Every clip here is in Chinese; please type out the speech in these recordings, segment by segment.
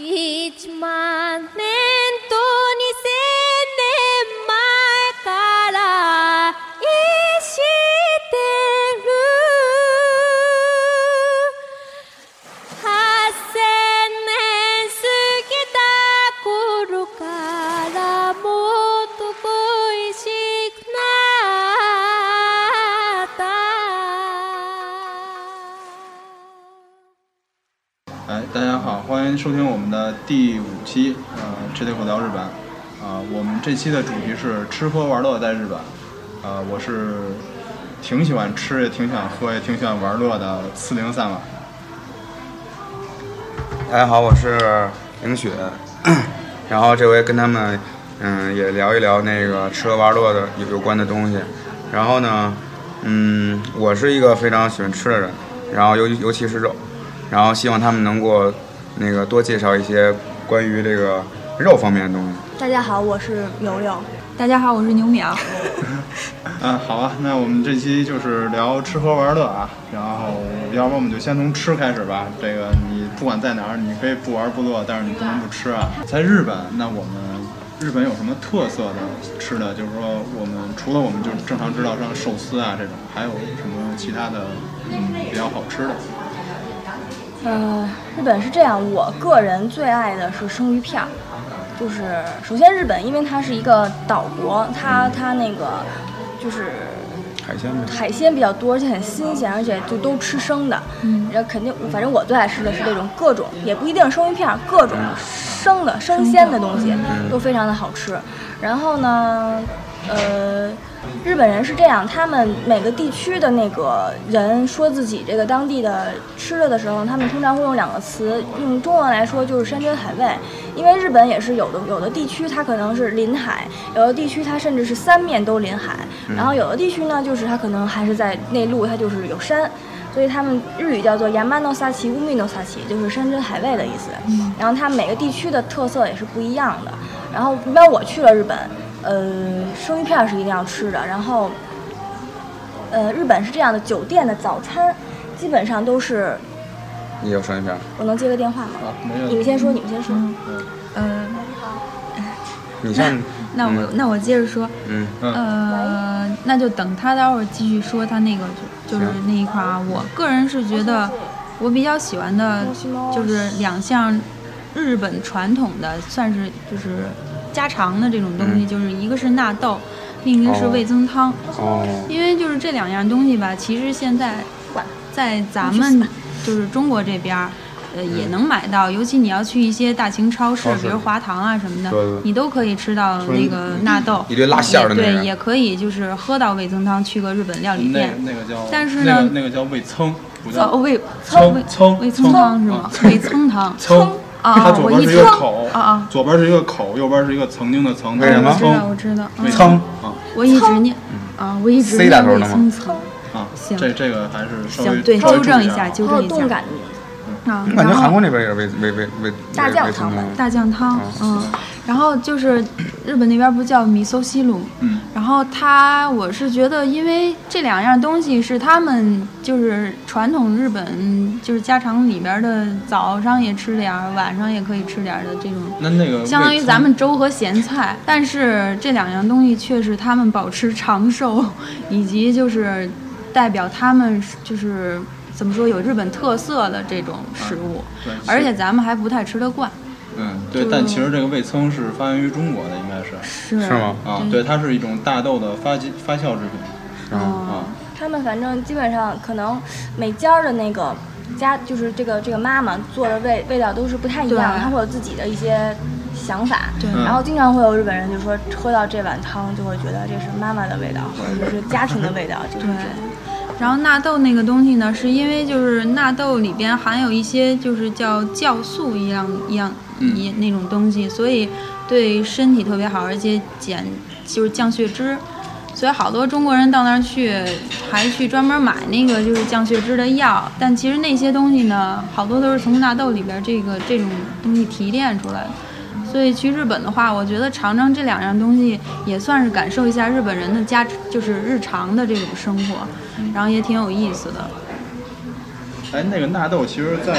1万迎收听我们的第五期，呃，吃铁口聊日本。啊、我们这期的主题是吃喝玩乐在日本。呃，我是挺喜欢吃，也挺喜欢喝，也挺喜欢玩乐的四零三。大家好，我是凌雪，然后这回跟他们嗯也聊一聊那个吃喝玩乐的有有关的东西。然后呢，嗯，我是一个非常喜欢吃的人，然后尤尤其是肉，然后希望他们能给我那个多介绍一些关于这个肉方面的东西。大家好，我是苗苗。大家好，我是牛淼。嗯，好啊，那我们这期就是聊吃喝玩乐啊，然后要不然我们就先从吃开始吧。这个你不管在哪儿，你可以不玩不乐，但是你不能不吃啊。在日本，那我们日本有什么特色的吃的？就是说，我们除了我们就正常知道像寿司啊这种，还有什么其他的嗯比较好吃的？呃，日本是这样，我个人最爱的是生鱼片儿。就是首先日本，因为它是一个岛国，它它那个就是海鲜呗。海鲜比较多，而且很新鲜，而且就都吃生的。嗯，然后肯定，反正我最爱吃的是这种各种，也不一定是生鱼片儿，各种生的、生鲜的东西都非常的好吃。然后呢，呃，日本人是这样，他们每个地区的那个人说自己这个当地的吃的的时候，他们通常会用两个词，用中文来说就是山珍海味，因为日本也是有的有的地区它可能是临海，有的地区它甚至是三面都临海，然后有的地区呢就是它可能还是在内陆，它就是有山。所以他们日语叫做 Yamano Sachi Umi no Sachi，就是山珍海味的意思。然后它每个地区的特色也是不一样的。然后一般我去了日本，呃，生鱼片是一定要吃的。然后，呃，日本是这样的，酒店的早餐基本上都是，也有生鱼片。我能接个电话吗？啊，没有。你们先说，你们先说。嗯、你像那我、那我接着说，嗯呃，那就等他待会儿继续说他那个就就是那一块儿啊。我个人是觉得，我比较喜欢的就是两项日本传统的，算是就是家常的这种东西，嗯就是一个是纳豆，另一个是哦味增汤。哦因为就是这两样东西吧，其实现在在咱们就是中国这边儿，呃，也能买到。尤其你要去一些大型超市比如华堂啊什么的你都可以吃到那个纳豆，一堆拉馅儿的对，也可以就是喝到味增汤，去个日本料理店。那个叫，但是呢那个叫味噌，不哦，叫味噌味噌味噌汤是吗？味噌汤。噌。啊它左边是一个口，啊啊左边是一个口，右边是一个曾经的曾，为什么我知道，我知道。嗯噌啊我一直念啊，我一直念味打头的吗噌汤。啊，行这这个还是稍微，对，纠正一下，纠正一下动感的啊。我感觉韩国那边也是味味味味大酱汤吧大酱汤啊，嗯，然后就是日本那边不叫米搜西鲁，嗯，然后它我是觉得，因为这两样东西是他们就是传统日本就是家常里边的，早上也吃点儿，晚上也可以吃点儿的这种。那那个相当于咱们粥和咸菜，但是这两样东西却是他们保持长寿，以及就是代表他们就是怎么说有日本特色的这种食物，对而且咱们还不太吃得惯。嗯对，但其实这个味噌是发源于中国的，应该是。是。是吗？啊，对，它是一种大豆的发酵发酵制品。哦啊，他们反正基本上可能每家的那个家，就是这个这个妈妈做的味味道都是不太一样的，她会有自己的一些想法。对嗯。然后经常会有日本人就说喝到这碗汤就会觉得这是妈妈的味道，或者就是家庭的味道，就是这种。然后纳豆那个东西呢，是因为就是纳豆里边含有一些就是叫酵素一样一样嗯一那种东西，所以对身体特别好，而且减就是降血脂。所以好多中国人到那儿去，还去专门买那个就是降血脂的药，但其实那些东西呢，好多都是从纳豆里边这个这种东西提炼出来的。所以去日本的话，我觉得尝尝这两样东西，也算是感受一下日本人的家，就是日常的这种生活，然后也挺有意思的。哎，那个纳豆其实在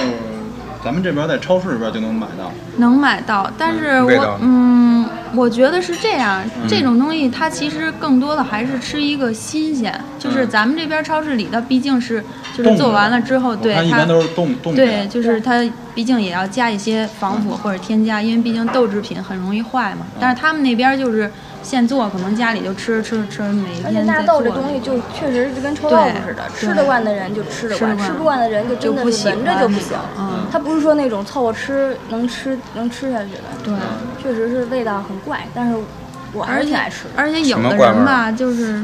咱们这边在超市里边就能买到。能买到，但是我嗯，我觉得是这样，嗯。这种东西它其实更多的还是吃一个新鲜，就是嗯。咱们这边超市里它毕竟是就是做完了之后，对它一般都是冻冻对，就是它毕竟也要加一些防腐或者添加，因为毕竟豆制品很容易坏嘛。但是他们那边就是现做，可能家里就吃吃吃，每而且天在做纳豆这东西就确实是跟臭豆腐似的，对吃得惯的人就吃得惯，吃不惯的人就真的闻着就不行。嗯，它不是说那种凑合吃能吃能吃下去的，对。确实是味道很怪，但是我还是挺爱吃的。而且有的人吧，就是。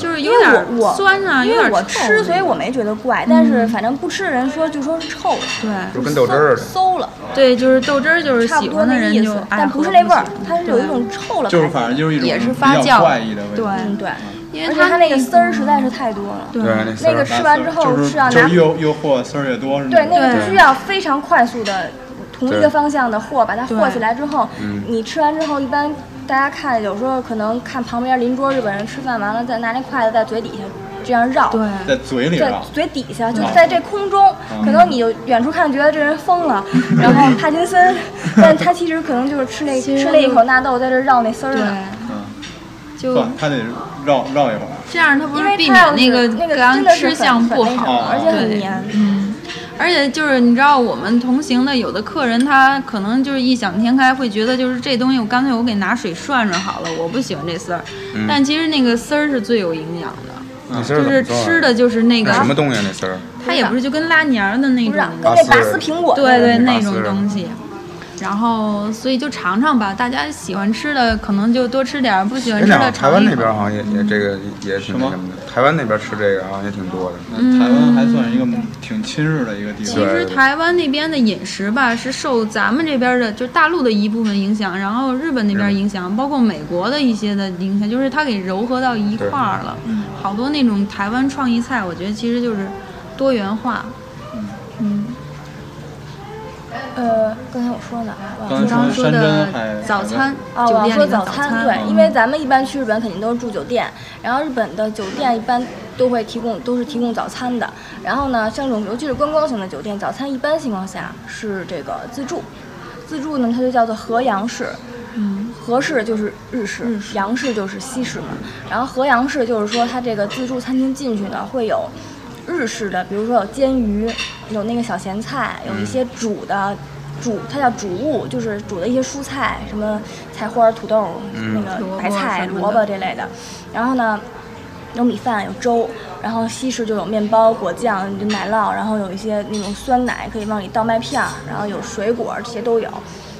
就是因为有点我我酸啊，因为我有点臭吃，所以我没觉得怪。但是反正不吃的人说就说是臭的，对就跟豆汁儿似的。馊了，对，就是豆汁儿，就是差不多喜欢的那意思，人就但不是那味儿，它是有一种臭了。就是反正就是一种也是比较发酵怪异的味对道。嗯对，因为而且它那个丝儿实在是太多了。对对，那个吃完之后是是要拿就是又又和丝儿越多是吗？对，那个对必须要非常快速的同一个方向的和，把它和起来之后，嗯你吃完之后，一般大家看，有时候可能看旁边邻桌日本人吃饭完了，再拿那筷子在嘴底下这样绕。对在嘴里在绕。嘴底下，就哦在这空中，可能你就远处看觉得这人疯了，然后帕金森，但他其实可能就是吃那吃了一口纳豆，在这绕那丝儿对呢。，嗯，就，他得绕绕一会儿。这样，他不因是避免那个那个刚真的是吃相很不好很那什么，而且很黏。嗯，而且就是你知道，我们同行的有的客人，他可能就是异想天开，会觉得就是这东西，我干脆我给拿水涮涮好了，我不喜欢这丝儿。嗯但其实那个丝儿是最有营养的，那丝儿就是吃的就是那个那什么东西啊？那丝儿？它也不是就跟拉泥儿的那种不是，跟那拔丝苹果，对对，那种东西。然后，所以就尝尝吧，大家喜欢吃的可能就多吃点儿，不喜欢哎，吃的那台湾尝一口。那边好像也也这个也挺什么那什么的。台湾那边吃这个好像也挺多的。那台湾还算一个挺亲日的一个地方其。实台湾那边的饮食吧，是受咱们这边的，就是大陆的一部分影响，然后日本那边影响，包括美国的一些的影响，就是它给糅合到一块儿了。好多那种台湾创意菜，我觉得其实就是多元化。嗯，呃，刚才我说哪儿了？刚才刚刚说的早餐，啊，我要说早餐，对，因为咱们一般去日本肯定都是住酒店，然后日本的酒店一般都会提供都是提供早餐的。然后呢，像这种尤其是观光型的酒店，早餐一般情况下是这个自助，自助呢它就叫做和洋式。嗯，和式就是日式，洋式就是西式嘛。然后和洋式就是说，它这个自助餐厅进去呢，会有日式的，比如说有煎鱼，有那个小咸菜，有一些煮的。煮它叫煮物，就是煮的一些蔬菜，什么菜花、土豆、那个白菜、萝卜这类的。然后呢，有米饭，有粥，然后西式就有面包、果酱、就奶酪，然后有一些那种酸奶可以往里倒麦片儿，然后有水果，这些都有。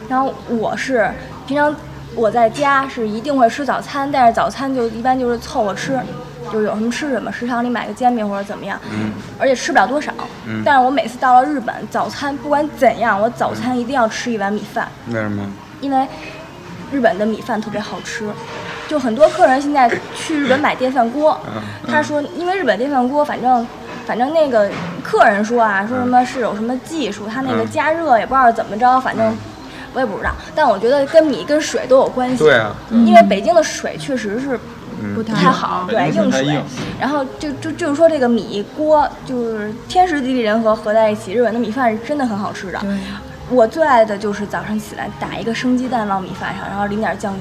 然后我是平常我在家是一定会吃早餐，但是早餐就一般就是凑合吃，就是有什么吃什么，食堂里买个煎饼或者怎么样，嗯而且吃不了多少。嗯但是我每次到了日本，早餐不管怎样，我早餐一定要吃一碗米饭，为什么？因为日本的米饭特别好吃。就很多客人现在去日本买电饭锅，嗯他说，因为日本电饭锅，反正反正那个客人说啊，说什么是有什么技术，他那个嗯加热也不知道怎么着，反正我也不知道。但我觉得跟米跟水都有关系。对啊，因为北京的水确实是嗯不太好，对硬水。然后就就就是说这个米锅就是天时地利人和合在一起，日本的米饭是真的很好吃的。我最爱的就是早上起来打一个生鸡蛋往米饭上，然后淋点酱油，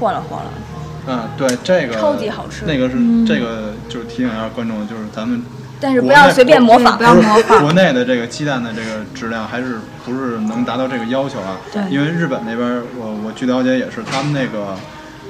和了和了。嗯，对，这个超级好吃那个是、嗯这个就是提醒一下观众，就是咱们但是不要随便模仿不。要模仿国内的这个鸡蛋的这个质量还是不是能达到这个要求啊？对因为日本那边我我据了解也是，他们那个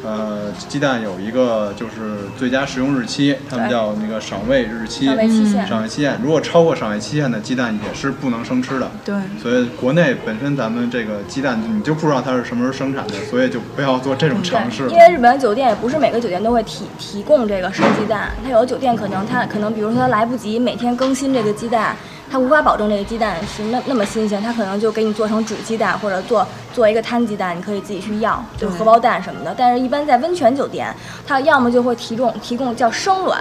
呃鸡蛋有一个就是最佳食用日期，他们叫那个赏味日期。赏味期限赏味期限，如果超过赏味期限的鸡蛋也是不能生吃的。对所以国内本身咱们这个鸡蛋你就不知道它是什么时候生产的，所以就不要做这种尝试。因为日本酒店也不是每个酒店都会提提供这个生鸡蛋，它有的酒店可能它可能比如说它来不及每天更新这个鸡蛋，它无法保证这个鸡蛋是那那么新鲜，它可能就给你做成煮鸡蛋或者做做一个摊鸡蛋，你可以自己去要，就是荷包蛋什么的。但是，一般在温泉酒店，它要么就会提供提供叫生卵，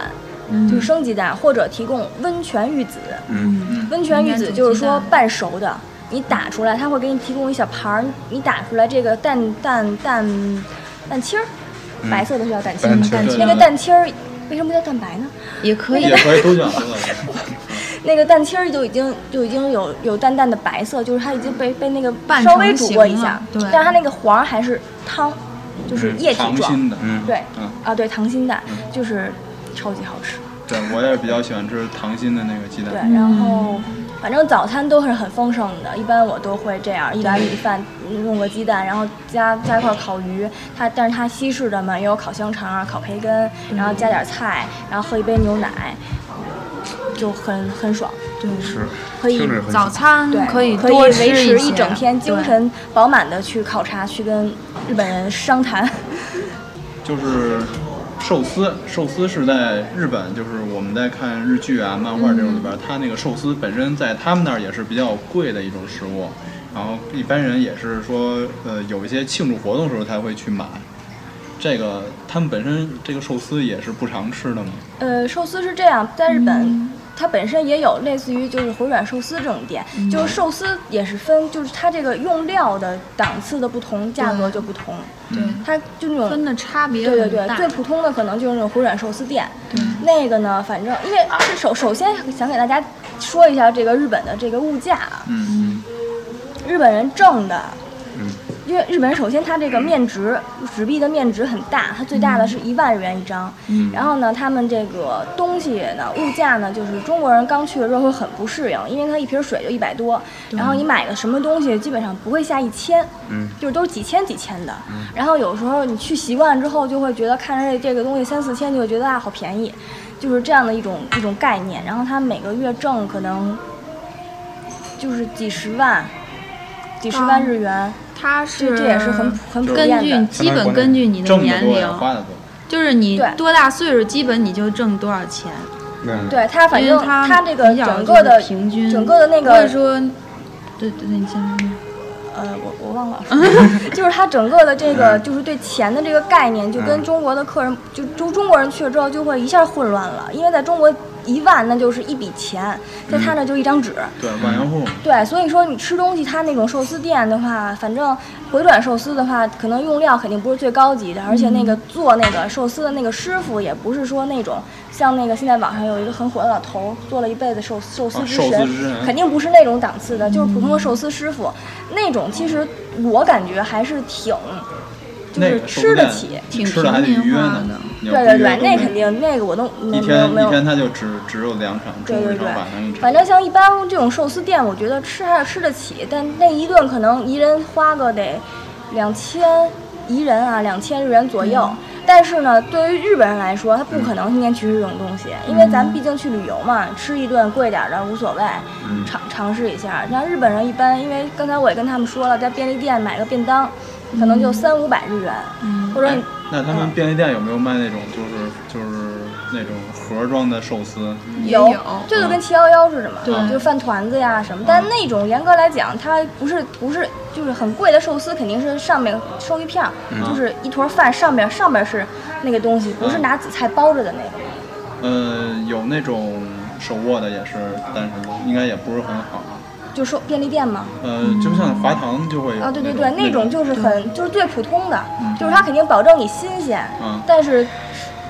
就是生鸡蛋，或者提供温泉玉子。嗯，温泉玉子就是说半熟的，你打出来，它会给你提供一小盘儿，你打出来这个蛋蛋蛋蛋清儿，白色的是叫蛋清吗？蛋清对那个蛋清儿为什么不叫蛋白呢？也可以也可以都讲这个。那个蛋清儿就已经就已经有有淡淡的白色，就是它已经被被那个半稍微煮过一下，对但是它那个黄儿还是汤，就是液体状，糖心的，嗯，对，嗯啊对，溏心蛋就是超级好吃。对我也比较喜欢吃糖心的那个鸡蛋对，然后反正早餐都是很丰盛的，一般我都会这样，一碗米饭弄个鸡蛋，然后加加一块烤鱼，它但是它西式的嘛，也有烤香肠啊、烤培根，然后加点菜，然后喝一杯牛奶，就很很爽。对，是，可以早餐对，可以可以维持一整天精神饱满的去考察，去跟日本人商谈。就是寿司，寿司是在日本，就是我们在看日剧啊、漫画这种里边，它那个寿司本身在他们那儿也是比较贵的一种食物，然后一般人也是说，呃，有一些庆祝活动的时候才会去买。这个他们本身这个寿司也是不常吃的吗，呃，寿司是这样，在日本。它本身也有类似于就是回转寿司这种店，就是寿司也是分，就是它这个用料的档次的不同，价格就不同。对，它就那种分的差别对对对，最普通的可能就是那种回转寿司店。那个呢，反正因为是首首先想给大家说一下这个日本的这个物价啊，嗯日本人挣的，嗯，因为日本人首先它这个面值纸币的面值很大，它最大的是一万日元一张。嗯然后呢，他们这个东西呢，物价呢，就是中国人刚去的时候会很不适应，因为它一瓶水就一百多，然后你买个什么东西基本上不会下一千，嗯，就是都是几千几千的。然后有时候你去习惯之后，就会觉得看着这这个东西三四千，就会觉得啊好便宜，就是这样的一种一种概念。然后他每个月挣可能就是几十万，几十万日元。它是这这也是很很普根遍的。据基本根据你的挣得年龄多呀，，花的多。就是你对多大岁数，基本你就挣多少钱。对，对它，反正因为它它这个比较整个的平均，整个的那个或者说，对对对，你先说。呃，我我忘了，就是他整个的这个就是对钱的这个概念，就跟中国的客人就中中国人去了之后就会一下混乱了，因为在中国一万那就是一笔钱，在他那就一张纸。对，万元户。对，所以说你吃东西，他那种寿司店的话，反正回转寿司的话，可能用料肯定不是最高级的，而且那个做那个寿司的那个师傅也不是说那种像那个现在网上有一个很火的老头儿，做了一辈子寿寿司之神肯定不是那种档次的，就是普通的寿司师傅，那种其实我感觉还是挺，就是吃得起。挺吃的还得平民预约呢化的。对对对，那肯定那个我都没一没有没有天一天他就只只有两场，中午一场，对对对晚上一，场。反正像一般这种寿司店，我觉得吃还是吃得起，但那一顿可能一人花个得两千一人啊，两千日元左右。但是呢，对于日本人来说，他不可能天天去吃这种东西，因为咱们毕竟去旅游嘛，吃一顿贵点儿的无所谓，尝尝试一下。像日本人一般，因为刚才我也跟他们说了，在便利店买个便当，可能就三五百日元，或者哎那他们便利店有没有卖那种就是就是那种盒装的寿司？有就跟七幺幺似的嘛，对。就饭团子呀什么。但那种严格来讲，它不是不是就是很贵的寿司，肯定是上面生鱼片儿，就是一坨饭上面上面是那个东西，不是拿紫菜包着的那个。呃，有那种手握的也是，但是应该也不是很好。就说便利店嘛，呃，就像华堂就会有啊，对对对，那种种。就是很就是最普通的，就是它肯定保证你新鲜，嗯。但是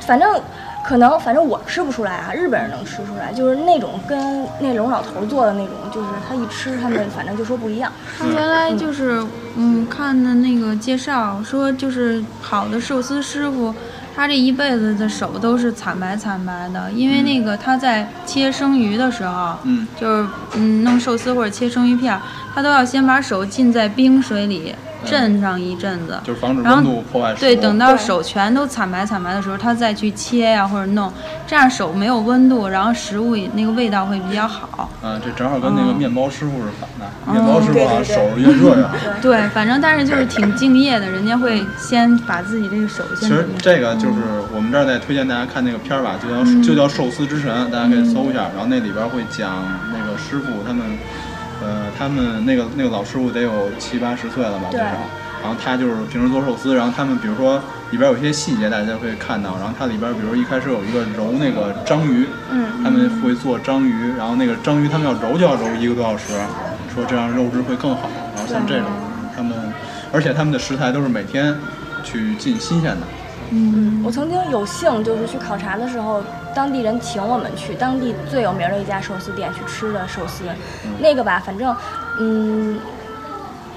反正可能反正我吃不出来啊，日本人能吃出来，就是那种跟那种老头做的那种，就是他一吃他们 反正就说不一样。他原来就是，嗯，看的那个介绍说，就是好的寿司师傅，他这一辈子的手都是惨白惨白的，因为那个他在切生鱼的时候，嗯。就是嗯弄寿司或者切生鱼片儿，他都要先把手浸在冰水里镇上一阵子，就是防止温度破坏。对，等到手全都惨白惨白的时候，他再去切呀、或者弄，这样手没有温度，然后食物也那个味道会比较好。嗯，这正好跟那个面包师傅是反的。哦面包师傅啊，对对对手越热越好。对，反正但是就是挺敬业的，人家会先把自己这个手先其实这个就是我们这儿在推荐大家看那个片儿吧，就叫就叫《寿司之神》，大家可以搜一下。然后那里边会讲那个师傅他们，呃，他们那个那个老师傅得有七八十岁了吧，对至少。然后他就是平时做寿司，然后他们比如说里边有些细节大家可以看到，然后它里边比如一开始有一个揉那个章鱼，嗯他们会做章鱼，然后那个章鱼他们要揉就要揉一个多小时，说这样肉质会更好。然后像这种他们，而且他们的食材都是每天去进新鲜的，嗯，我曾经有幸就是去考察的时候，当地人请我们去当地最有名的一家寿司店去吃的寿司，那个吧，反正，嗯，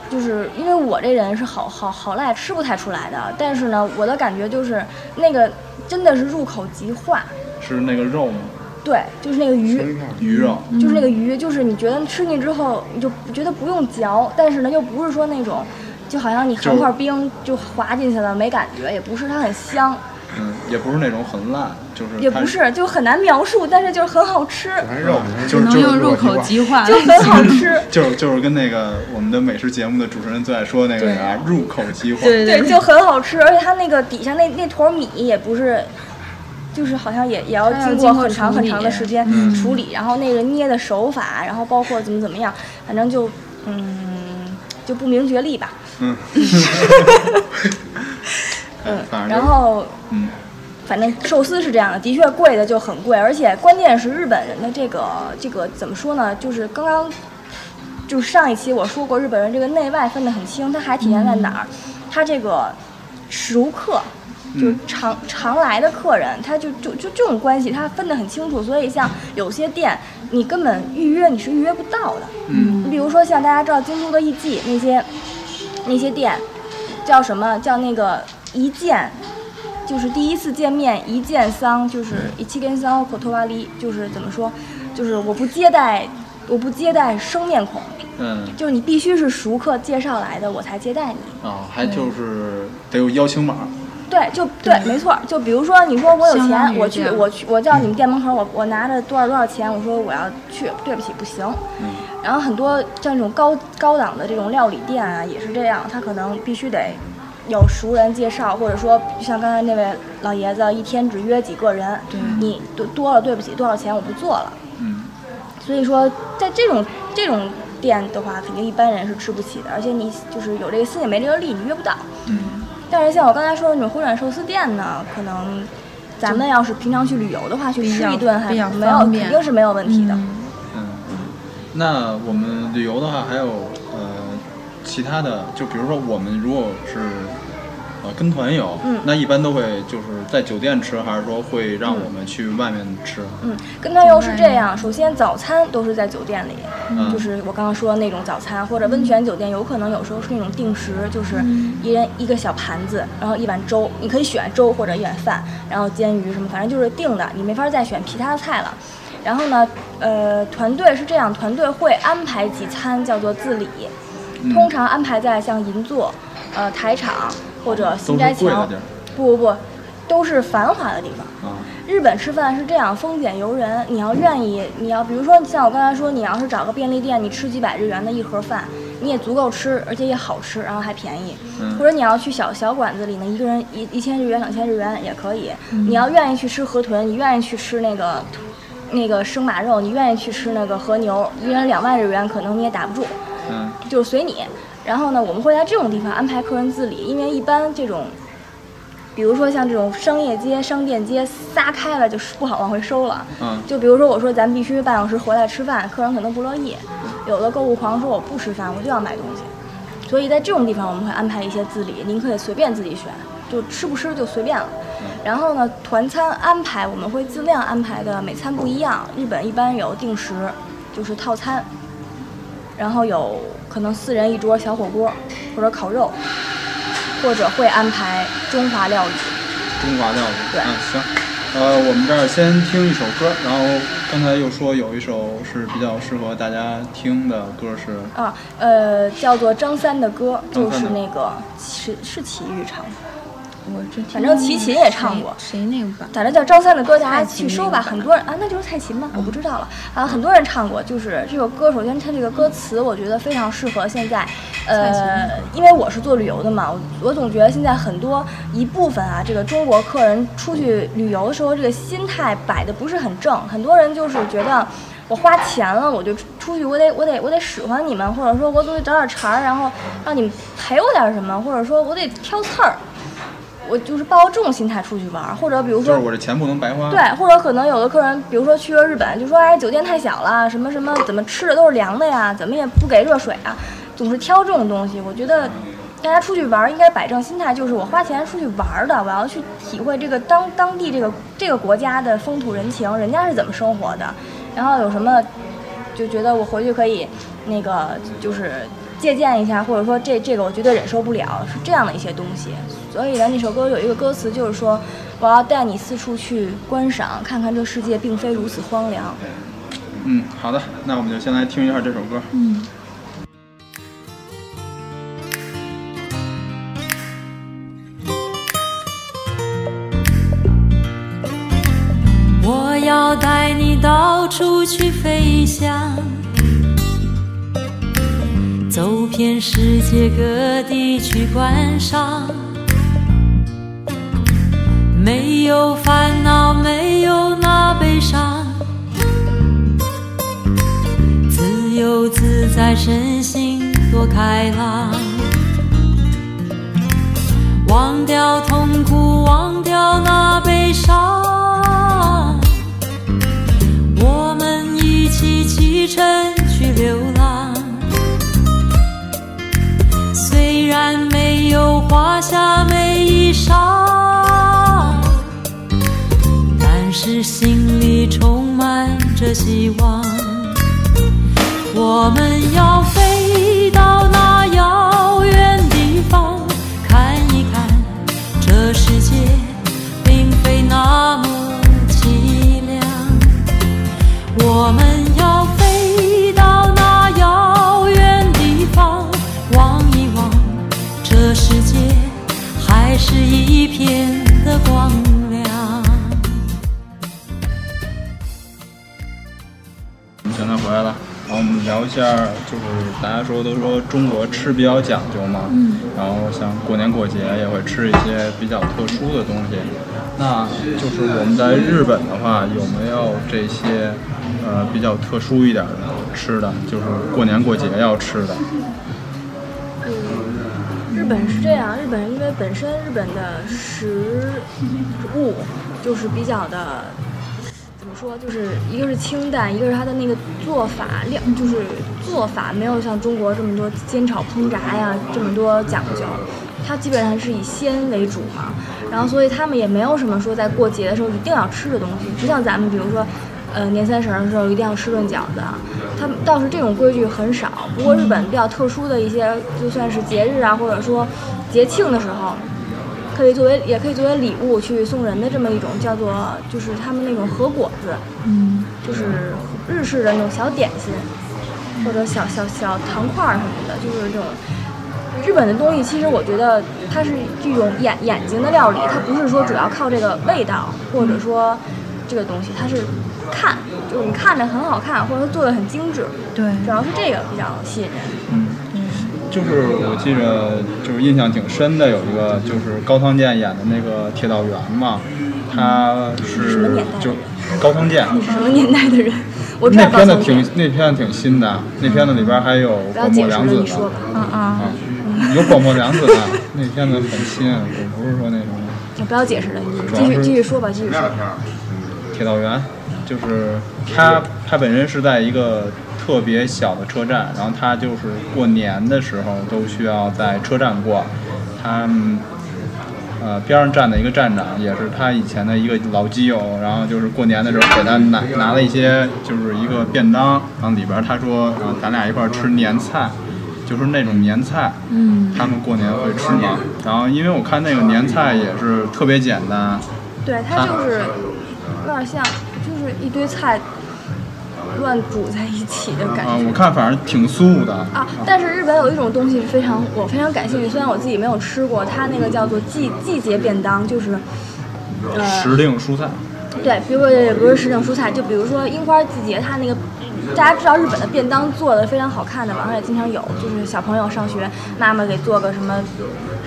就是因为我这人是好好好赖吃不太出来的，但是呢，我的感觉就是那个真的是入口即化，是那个肉吗？对，就是那个鱼，鱼肉。就是那个鱼，就是你觉得吃进去之后，你就觉得不用嚼，但是呢，又不是说那种，就好像你含块冰就滑进去了没感觉，也不是，它很香，嗯，也不是那种很烂，就是也不是，就很难描述，但是就是很好吃，还肉，就是就是能用入口即化。就很好吃。就是就是跟那个我们的美食节目的主持人最爱说的那个啥，入口即化。对对，就很好吃，而且它那个底下那那坨米也不是，就是好像也也要经过很长很长的时间处理，然后那个捏的手法，然后包括怎么怎么样，反正就嗯就不明觉厉吧。嗯。然后嗯反正寿司是这样的，的确贵的就很贵，而且关键是日本人的这个这个怎么说呢？就是刚刚就是上一期我说过，日本人这个内外分得很清，它还体现在哪儿？他这个熟客。就是常常来的客人，他就就就这种关系，他分得很清楚。所以像有些店，你根本预约你是预约不到的。嗯你比如说像大家知道京都的艺妓那些那些店，叫什么叫那个一见，就是第一次见面一见桑，就是一七根桑口头瓦里，就是怎么说，就是我不接待我不接待生面孔，嗯就是你必须是熟客介绍来的，我才接待你。哦，还就是得有邀请码。对，就对，没错。就比如说，你说我有钱，我去，我去，我叫你们店门口，我我拿着多少多少钱，我说我要去，对不起，不行。嗯然后很多像这种高高档的这种料理店啊，也是这样，他可能必须得有熟人介绍，或者说像刚才那位老爷子，一天只约几个人，你多多了，对不起，多少钱我不做了。嗯所以说，在这种这种店的话，肯定一般人是吃不起的，而且你就是有这个心也没这个力，你约不到。嗯但是像我刚才说的那种回转寿司店呢，可能咱们要是平常去旅游的话，去吃一顿还没有，肯定是没有问题的。那我们旅游的话，还有呃其他的，就比如说我们如果是呃跟团游，嗯那一般都会就是在酒店吃，还是说会让我们去外面吃？嗯，跟团游是这样，首先早餐都是在酒店里，嗯就是我刚刚说的那种早餐，或者温泉酒店，有可能有时候是那种定时，就是嗯一人一个小盘子，然后一碗粥，你可以选粥或者一碗饭，然后煎鱼什么，反正就是定的，你没法再选其他的菜了。然后呢，呃，团队是这样，团队会安排几餐叫做自理，嗯通常安排在像银座、呃台场或者新斋桥不不不，都是繁华的地方。啊。日本吃饭是这样，丰俭由人。你要愿意，你要比如说像我刚才说，你要是找个便利店，你吃几百日元的一盒饭，你也足够吃，而且也好吃，然后还便宜。嗯或者你要去小小馆子里呢，一个人一一千日元、两千日元也可以。你要愿意去吃河豚，你愿意去吃那个那个生马肉，你愿意去吃那个和牛，一人两万日元，可能你也打不住。嗯就是随你。然后呢，我们会在这种地方安排客人自理，因为一般这种，比如说像这种商业街、商店街撒开了，就是不好往回收了。嗯就比如说我说咱必须半小时回来吃饭，客人可能不乐意。有的购物狂说我不吃饭，我就要买东西。所以在这种地方我们会安排一些自理，您可以随便自己选，就吃不吃就随便了。然后呢，团餐安排我们会尽量安排的每餐不一样。日本一般有定时，就是套餐，然后有可能四人一桌小火锅或者烤肉，或者会安排中华料理。中华料理。对嗯，行。呃，我们这儿先听一首歌，然后刚才又说有一首是比较适合大家听的歌是，啊，呃，叫做张三的歌，就是那个是是齐豫唱的，反正齐秦也唱过谁谁那个版？反正叫张三的歌，大家去搜吧。很多人啊，那就是蔡琴吗？我不知道了啊，很多人唱过。就是这首歌，首先它这个歌词，我觉得非常适合现在，呃，因为我是做旅游的嘛，我我总觉得现在很多一部分啊，这个中国客人出去旅游的时候，这个心态摆的不是很正，很多人就是觉得。我花钱了，我就出去，我得我得我得使唤你们，或者说我总得找点茬儿，然后让你们赔我点什么，或者说我得挑刺儿，我就是抱着这种心态出去玩儿，或者比如说就是我这钱不能白花。对，或者可能有的客人，比如说去了日本，就说哎酒店太小了，什么什么，怎么吃的都是凉的呀，怎么也不给热水啊，总是挑这种东西。我觉得大家出去玩儿应该摆正心态，就是我花钱出去玩儿的，我要去体会这个当当地这个这个国家的风土人情，人家是怎么生活的，然后有什么就觉得我回去可以那个就是借鉴一下，或者说这这个我绝对忍受不了，是这样的一些东西。所以呢，那首歌有一个歌词就是说，我要带你四处去观赏，看看这世界并非如此荒凉。嗯，好的，那我们就先来听一下这首歌。嗯。我要带你到处去飞翔，走遍世界各地去观赏，没有烦恼，没有那悲伤，自由自在，身心多开朗，忘掉痛苦，忘掉那悲伤。我们一起启程去流浪，有华厦美衣裳，但是心里充满着希望。我们要飞到那遥远地方，看一看这世界并非那么凄凉。我们要飞到那遥远地方，望一望这世界还是一片的光亮。我们现在回来了，然后我们聊一下，就是大家说都说中国吃比较讲究嘛，嗯，然后像过年过节也会吃一些比较特殊的东西。那就是我们在日本的话，有没有这些呃比较特殊一点的吃的，就是过年过节要吃的？日本是这样，日本因为本身日本的食物就是比较的，怎么说，就是一个是清淡，一个是它的那个做法量，就是做法没有像中国这么多煎炒烹炸呀这么多讲究，它基本上是以鲜为主嘛，然后所以他们也没有什么说在过节的时候一定要吃的东西，不像咱们比如说。呃，年三十的时候一定要吃顿饺子，他们倒是这种规矩很少。不过日本比较特殊的一些，就算是节日啊，或者说节庆的时候，可以作为也可以作为礼物去送人的这么一种叫做，就是他们那种和果子，嗯，就是日式的那种小点心，或者小小小糖块儿什么的，就是这种。日本的东西其实我觉得它是这种眼眼睛的料理，它不是说主要靠这个味道，或者说这个东西，它是看，就是你看着很好看，或者它做的很精致，对，主要是这个比较吸引人。嗯，就是我记着，就是印象挺深的，有一个就是高仓健演的那个铁道员嘛，他是什么年代就高仓健。你是什么年代的人？我知道高那片子挺，那片子挺新的，那片子里边还有不要广解释了，末凉子的你说吧。啊啊，啊，有广末凉子的，那片子很新，我不是说那种你不要解释了，你继续继续说吧，继续说。铁道员，就是他他本身是在一个特别小的车站，然后他就是过年的时候都需要在车站过，他们呃边上站的一个站长也是他以前的一个老基友，然后就是过年的时候给他拿拿了一些就是一个便当，然后里边他说啊咱俩一块儿吃年菜，就是那种年菜，嗯，他们过年会吃嘛，然后因为我看那个年菜也是特别简单，对，他就是有点像，就是一堆菜乱煮在一起的感啊，觉。我看反正挺素的啊，但是日本有一种东西是非常我非常感兴趣，虽然我自己没有吃过，它那个叫做季季节便当，就是呃，时令蔬菜。对，比如说也不是时令蔬菜，就比如说樱花季节，它那个大家知道日本的便当做的非常好看的，网上也经常有，就是小朋友上学，妈妈给做个什么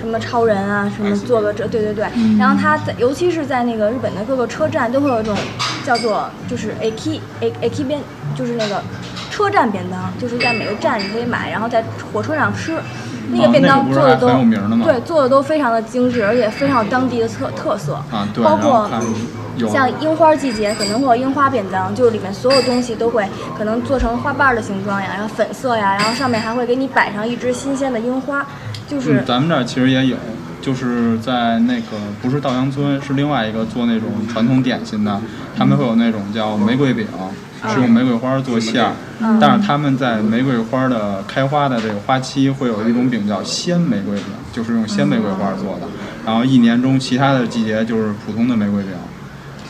什么超人啊，什么做个这，对对对。然后他在，尤其是在那个日本的各个车站都会有一种叫做就是 aki a aki 便，就是那个车站便当，就是在每个站你可以买，然后在火车上吃。那个哦便当做的都、对，做的都非常的精致，而且非常有当地的特特色。啊，对，包括像樱花季节可能会有樱花便当，就是里面所有东西都会可能做成花瓣儿的形状呀，然后粉色呀，然后上面还会给你摆上一只新鲜的樱花，就是嗯，咱们这儿其实也有，就是在那个不是稻香村，是另外一个做那种传统点心的，他们会有那种叫玫瑰饼，是用玫瑰花做馅儿，但是他们在玫瑰花的开花的这个花期会有一种饼叫鲜玫瑰饼，就是用鲜玫瑰花做的，然后一年中其他的季节就是普通的玫瑰饼。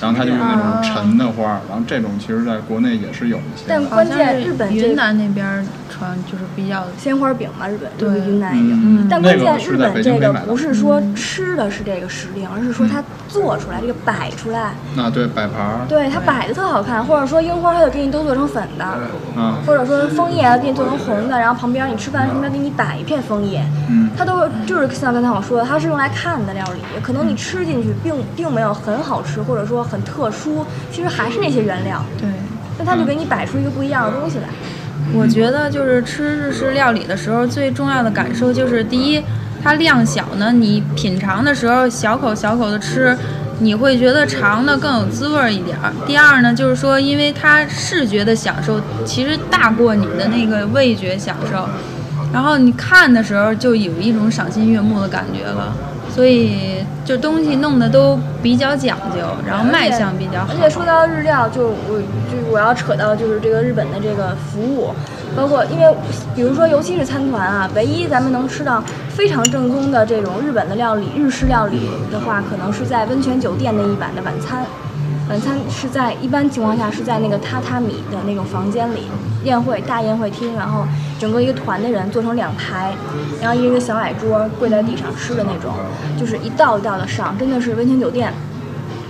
然后它就用那种沉的花儿，然后这种其实在国内也是有一些的。但关键日本云南那边儿传就是比较鲜花饼嘛，日本对云南也有。嗯但关键日本这个不是说吃的是这个时令，而是说它做出来这个摆出来，啊，对，摆盘儿，对它摆的特好看，或者说樱花它就给你都做成粉的，啊，或者说枫叶给你做成红的，然后旁边你吃饭的时候它给你摆一片枫叶，嗯，它都就是像刚才我说的，它是用来看的料理，可能你吃进去并并没有很好吃，或者说很特殊，其实还是那些原料，对。那它就给你摆出一个不一样的东西来。我觉得就是吃日式料理的时候，最重要的感受就是第一，它量小呢，你品尝的时候小口小口的吃，你会觉得尝的更有滋味儿一点儿。第二呢，就是说，因为它视觉的享受其实大过你的那个味觉享受，然后你看的时候就有一种赏心悦目的感觉了。所以就东西弄得都比较讲究，然后卖相比较好而。且说到日料，就我就我要扯到就是这个日本的这个服务，包括因为比如说尤其是餐团啊，唯一咱们能吃到非常正宗的这种日本的料理、日式料理的话，可能是在温泉酒店那一晚的晚餐。晚餐是在一般情况下是在那个榻榻米的那种房间里，宴会大宴会厅，然后整个一个团的人坐成两排，然后一个小矮桌跪在地上吃的那种，就是一道一道的上，真的是温泉酒店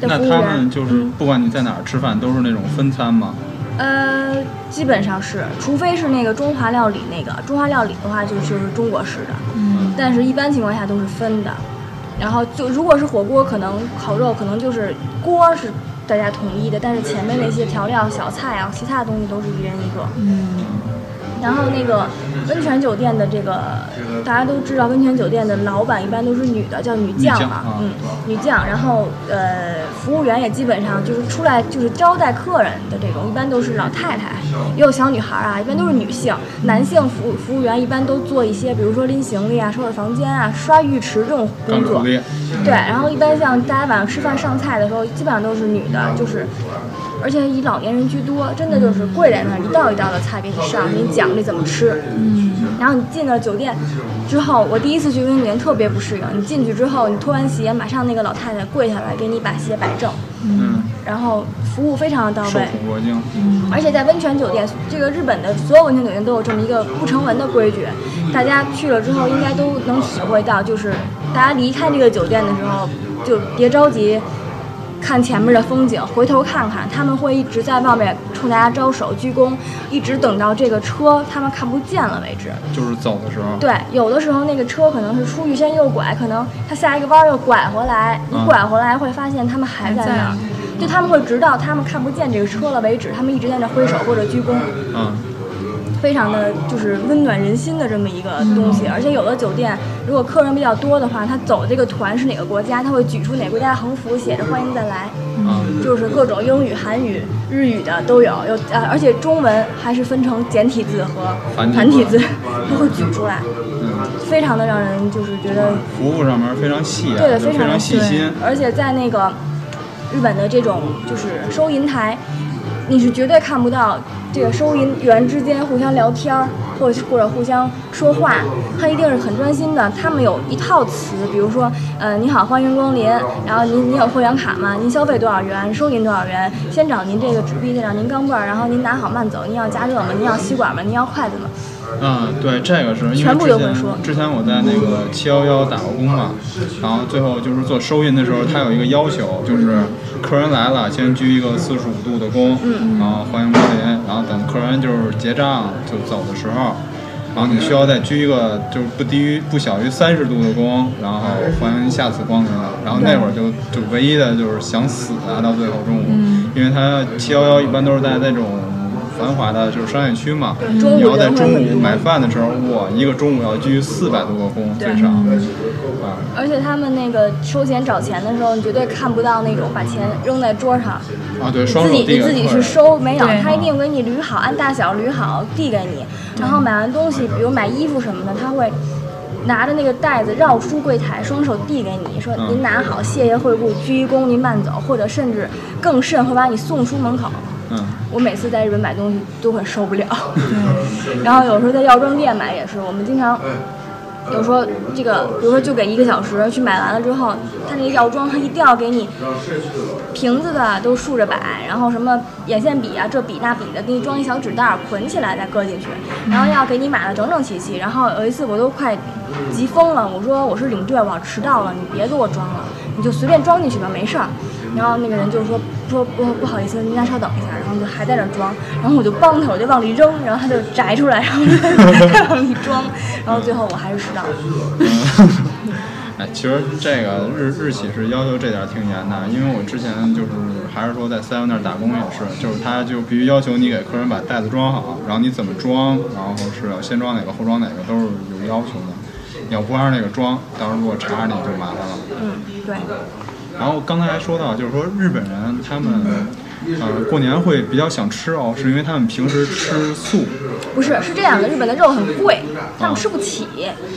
的那他服务员。们就是嗯不管你在哪儿吃饭，都是那种分餐吗？呃，基本上是，除非是那个中华料理那个中华料理的话，就就是中国式的，嗯，但是一般情况下都是分的。然后就如果是火锅，可能烤肉可能就是锅是大家统一的，但是前面那些调料、小菜啊，其他的东西都是一人一个。嗯，然后那个温泉酒店的这个，大家都知道，温泉酒店的老板一般都是女的，叫女将嘛，嗯，女将。然后呃，服务员也基本上就是出来就是招待客人的这种，一般都是老太太，也有小女孩啊，一般都是女性。男性服务服务员一般都做一些，比如说拎行李啊、收拾房间啊、刷浴池这种工作对，然后一般像大家晚上吃饭上菜的时候，基本上都是女的，就是，而且以老年人居多，真的就是跪在那儿一道一道的菜给你上，给你讲这怎么吃。嗯。然后你进了酒店之后，我第一次去温泉酒店特别不适应。你进去之后，你脱完鞋，马上那个老太太跪下来给你把鞋摆正，嗯，然后服务非常的到受位。宠若惊，而且在温泉酒店，这个日本的所有温泉酒店都有这么一个不成文的规矩，大家去了之后应该都能体会到，就是大家离开这个酒店的时候，就别着急看前面的风景，回头看看，他们会一直在外面冲大家招手鞠躬，一直等到这个车他们看不见了为止。就是走的时候，对，有的时候那个车可能是出去先右拐，可能他下一个弯儿又拐回来，你嗯。拐回来会发现他们还在那儿，就他们会直到他们看不见这个车了为止，他们一直在那挥手或者鞠躬，嗯，非常的就是温暖人心的这么一个东西。而且有的酒店如果客人比较多的话，他走这个团是哪个国家，他会举出哪个国家的横幅，写着欢迎再来，啊，就是各种英语、韩语、日语的都有，有呃，而且中文还是分成简体字和繁体字字，都会举出来。嗯，非常的让人就是觉得，服务上面非常细啊，对的，非常的细心，而且在那个日本的这种就是收银台，你是绝对看不到这个收银员之间互相聊天儿，或者或者互相说话，他一定是很专心的。他们有一套词，比如说，嗯，你好，欢迎光临，然后您您有会员卡吗？您消费多少元？收您多少元？先找您这个纸币，再找您钢镚儿，然后您拿好慢走。您要加热吗？您要吸管吗？您要筷子吗？嗯，对，这个是因为之前之前我在那个七幺幺打过工嘛，然后最后就是做收银的时候，他有一个要求，就是客人来了，先鞠一个四十五度的躬，嗯然后欢迎光临，然后等客人就是结账就走的时候，然后你需要再鞠一个就是不低于不小于三十度的躬，然后欢迎下次光临。然后那会儿就就唯一的就是想死啊，到最后中午，因为他七幺幺一般都是在那种。繁华的就是商业区嘛，中午你要在中午买饭的时候，哇，一个中午要鞠四百多个躬最少，啊，而且他们那个收钱找钱的时候，你绝对看不到那种把钱扔在桌上，啊对，双自己手递给你自己去，收没有，他一定给你捋好，按大小捋好递给你。然后买完东西，比如买衣服什么的，他会拿着那个袋子绕出柜台，双手递给你，说嗯。您拿好，谢谢惠顾，鞠一躬，您慢走，或者甚至更甚会把你送出门口。嗯我每次在日本买东西都很受不了，然后有时候在药妆店买也是，我们经常。有时候这个，比如说就给一个小时去买完了之后，他那个药妆他一定要给你瓶子的都竖着摆，然后什么眼线笔啊这笔那笔的给你装一小纸袋儿捆起来再搁进去，然后要给你码的整整齐齐。然后有一次我都快急疯了，我说我是领队，我要迟到了，你别给我装了，你就随便装进去吧，没事儿。然后那个人就说说不不好意思，您再稍等一下，然后就还在那儿装，然后我就帮他，我就往里扔，然后他就摘出来，然后再往里装，然后最后我还是迟到了。嗯，哎，其实这个日日企是要求这点儿挺严的，因为我之前就是还是说在 seven 那儿打工也是，就是他就必须要求你给客人把袋子装好，然后你怎么装，然后是要先装哪个后装哪个都是有要求的，你要不按那个装，到时候如果查着你就麻烦了。嗯，对。然后刚才还说到，就是说日本人他们，呃，过年会比较想吃哦，是因为他们平时吃素，不是，是这样的，日本的肉很贵，他们吃不起。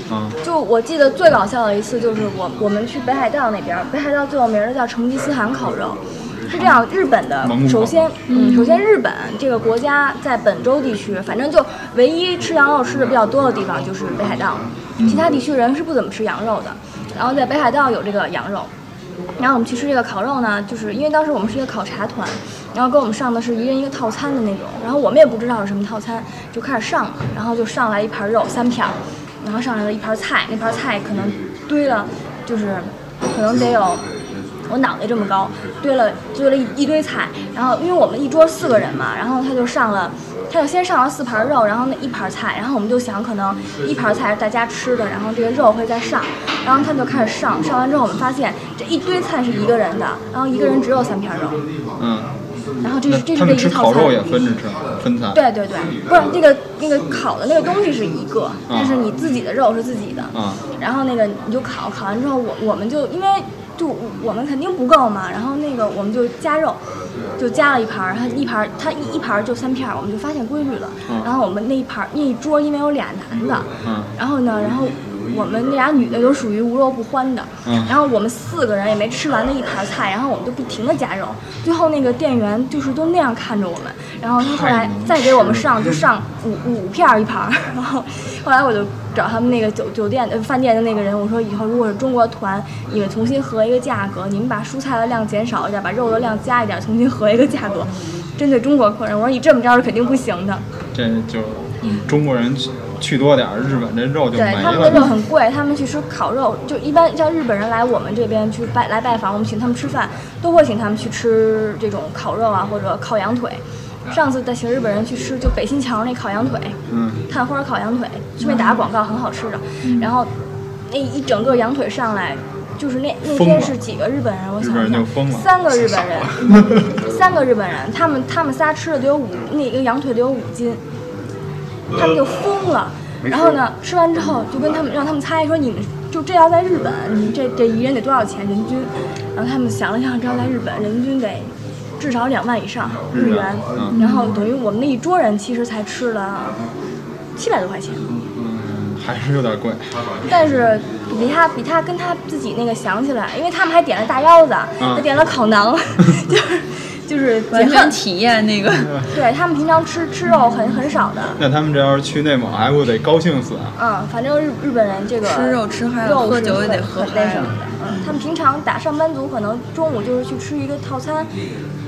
啊，就我记得最搞笑的一次，就是我我们去北海道那边儿，北海道最有名的叫成吉思汗烤肉。是这样，日本的首先，嗯，首先日本这个国家在本州地区，反正就唯一吃羊肉吃的比较多的地方就是北海道，其他地区人是不怎么吃羊肉的。然后在北海道有这个羊肉，然后我们去吃这个烤肉呢，就是因为当时我们是一个考察团，然后给我们上的是一人一个套餐的那种，然后我们也不知道是什么套餐，就开始上了，然后就上来一盘肉三片儿，然后上来了一盘菜，那盘菜可能堆了，就是可能得有我脑袋这么高，堆了堆了一一堆菜，然后因为我们一桌四个人嘛，然后他就上了。他就先上了四盘肉，然后那一盘菜，然后我们就想可能一盘菜是大家吃的，然后这个肉会再上，然后他就开始上，上完之后我们发现这一堆菜是一个人的，然后一个人只有三片肉，嗯，然后这那是这是这一套餐。烤肉也分着吃，分餐。对对对，不是那个那个烤的那个东西是一个，但是你自己的肉是自己的。嗯然后那个你就烤，烤完之后我我们就因为就我们肯定不够嘛，然后那个我们就加肉，就加了一盘然后一盘儿它一一盘儿就三片儿，我们就发现规律了。嗯然后我们那一盘儿那一桌因为有俩男的，嗯然后呢，然后我们那俩女的都属于无肉不欢的，嗯。然后我们四个人也没吃完那一盘菜，然后我们就不停的加肉，最后那个店员就是都那样看着我们，然后他后来再给我们上就上五五片一盘，然 后后来我就找他们那个酒酒店呃饭店的那个人，我说以后如果是中国团，你们重新核一个价格，你们把蔬菜的量减少一点，把肉的量加一点，重新核一个价格，针对中国客人，我说你这么着是肯定不行的。这就中国人去去多点儿，日本这肉就没对他们的肉。很贵，他们去吃烤肉，就一般像日本人来我们这边去拜来拜访，我们请他们吃饭，都会请他们去吃这种烤肉啊，或者烤羊腿。上次带请日本人去吃，就北新桥那烤羊腿，嗯，炭花烤羊腿，顺便打个广告，很好吃的。然后那一整个羊腿上来，就是那那天是几个日本人？我想想，三个日本人，三个日本人，他们他们仨吃的得有五，那个羊腿得有五斤，他们就疯了。然后呢，吃完之后就跟他们让他们猜说你们就这要在日本，你们这这一人得多少钱人均？然后他们想了想，这要在日本人均得至少两万以上日元，嗯然后等于我们那一桌人其实才吃了七百多块钱。嗯，还是有点贵。但是比他比他跟他自己那个想起来，因为他们还点了大腰子，嗯还点了烤馕，就是就是完全体验那个。对他们平常吃吃肉很很少的，那他们这要是去内蒙，哎，我得高兴死啊！嗯，反正日日本人这个吃肉吃嗨了喝酒也得喝嗨了什么的。嗯，他们平常打上班族可能中午就是去吃一个套餐，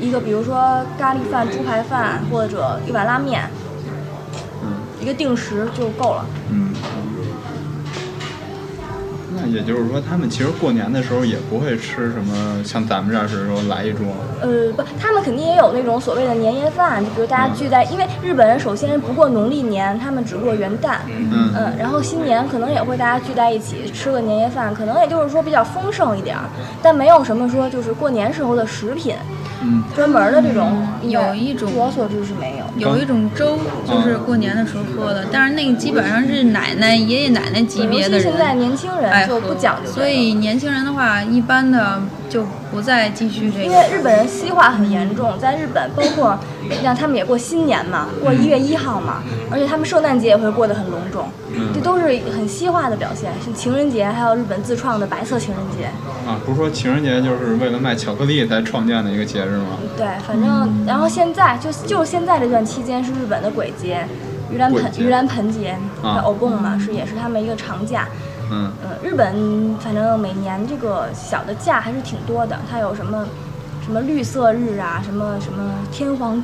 一个比如说咖喱饭、猪排饭或者一碗拉面，嗯一个定时就够了。嗯。那也就是说，他们其实过年的时候也不会吃什么像咱们这儿似的说来一桌。呃，不，他们肯定也有那种所谓的年夜饭，就比如大家聚在，因为日本人首先不过农历年，他们只过元旦，嗯。嗯，然后新年可能也会大家聚在一起吃个年夜饭，可能也就是说比较丰盛一点儿，但没有什么说就是过年时候的食品，嗯，专门的这种，有一种据我所知是没有。有一种粥，就是过年的时候喝的，但是那个基本上是奶奶、爷爷奶奶级别的人现在年轻人就不讲究这个，所以年轻人的话，一般的就不再继续这个因。为日本人西化很严重，在日本，包括你像他们也过新年嘛，过一月一号嘛，而且他们圣诞节也会过得很隆重，这都是很西化的表现。像情人节，还有日本自创的白色情人节，啊，不是说情人节就是为了卖巧克力才创建的一个节日吗？对，反正然后现在就就现在这段期间是日本的鬼节，盂兰盆盂兰盆节，啊欧蹦嘛是也是他们一个长假。嗯嗯，日本反正每年这个小的假还是挺多的，它有什么什么绿色日啊，什么什么天皇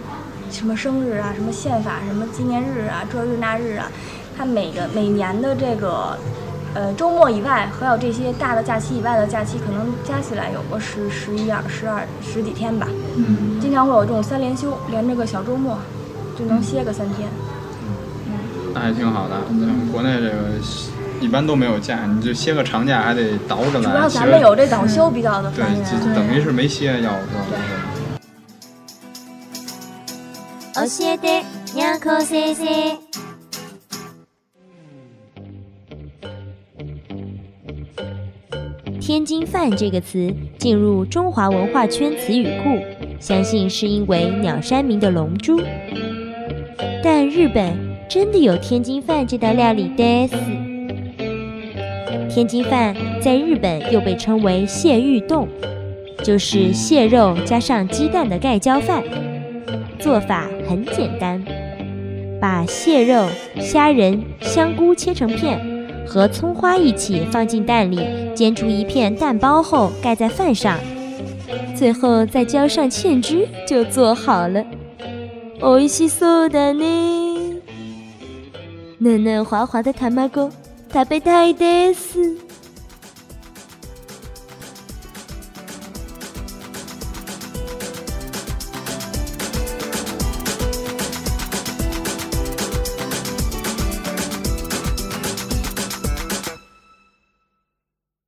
什么生日啊，什么宪法什么纪念日啊，这日那日啊，它每个每年的这个呃周末以外，还有这些大的假期以外的假期，可能加起来有个十十一二十二十几天吧。嗯，经常会有这种三连休，连着个小周末，就能歇个三天。嗯那还挺好的。咱国内这个一般都没有假，你就歇个长假还得倒着来。主要咱其实们有这倒休比较的对烦，人。就等于是没歇，要说教えてにゃんこ先生天津饭这个词进入中华文化圈词语库，相信是因为鸟山明的《龙珠》。但日本真的有天津饭这道料理的 是。天津饭在日本又被称为蟹玉冻，就是蟹肉加上鸡蛋的盖浇饭。做法很简单，把蟹肉、虾仁、香菇切成片，和葱花一起放进蛋里，煎出一片蛋包后盖在饭上，最后再浇上芡汁，就做好了。美味しそうだね。嫩嫩滑滑的卵， 食べたいです。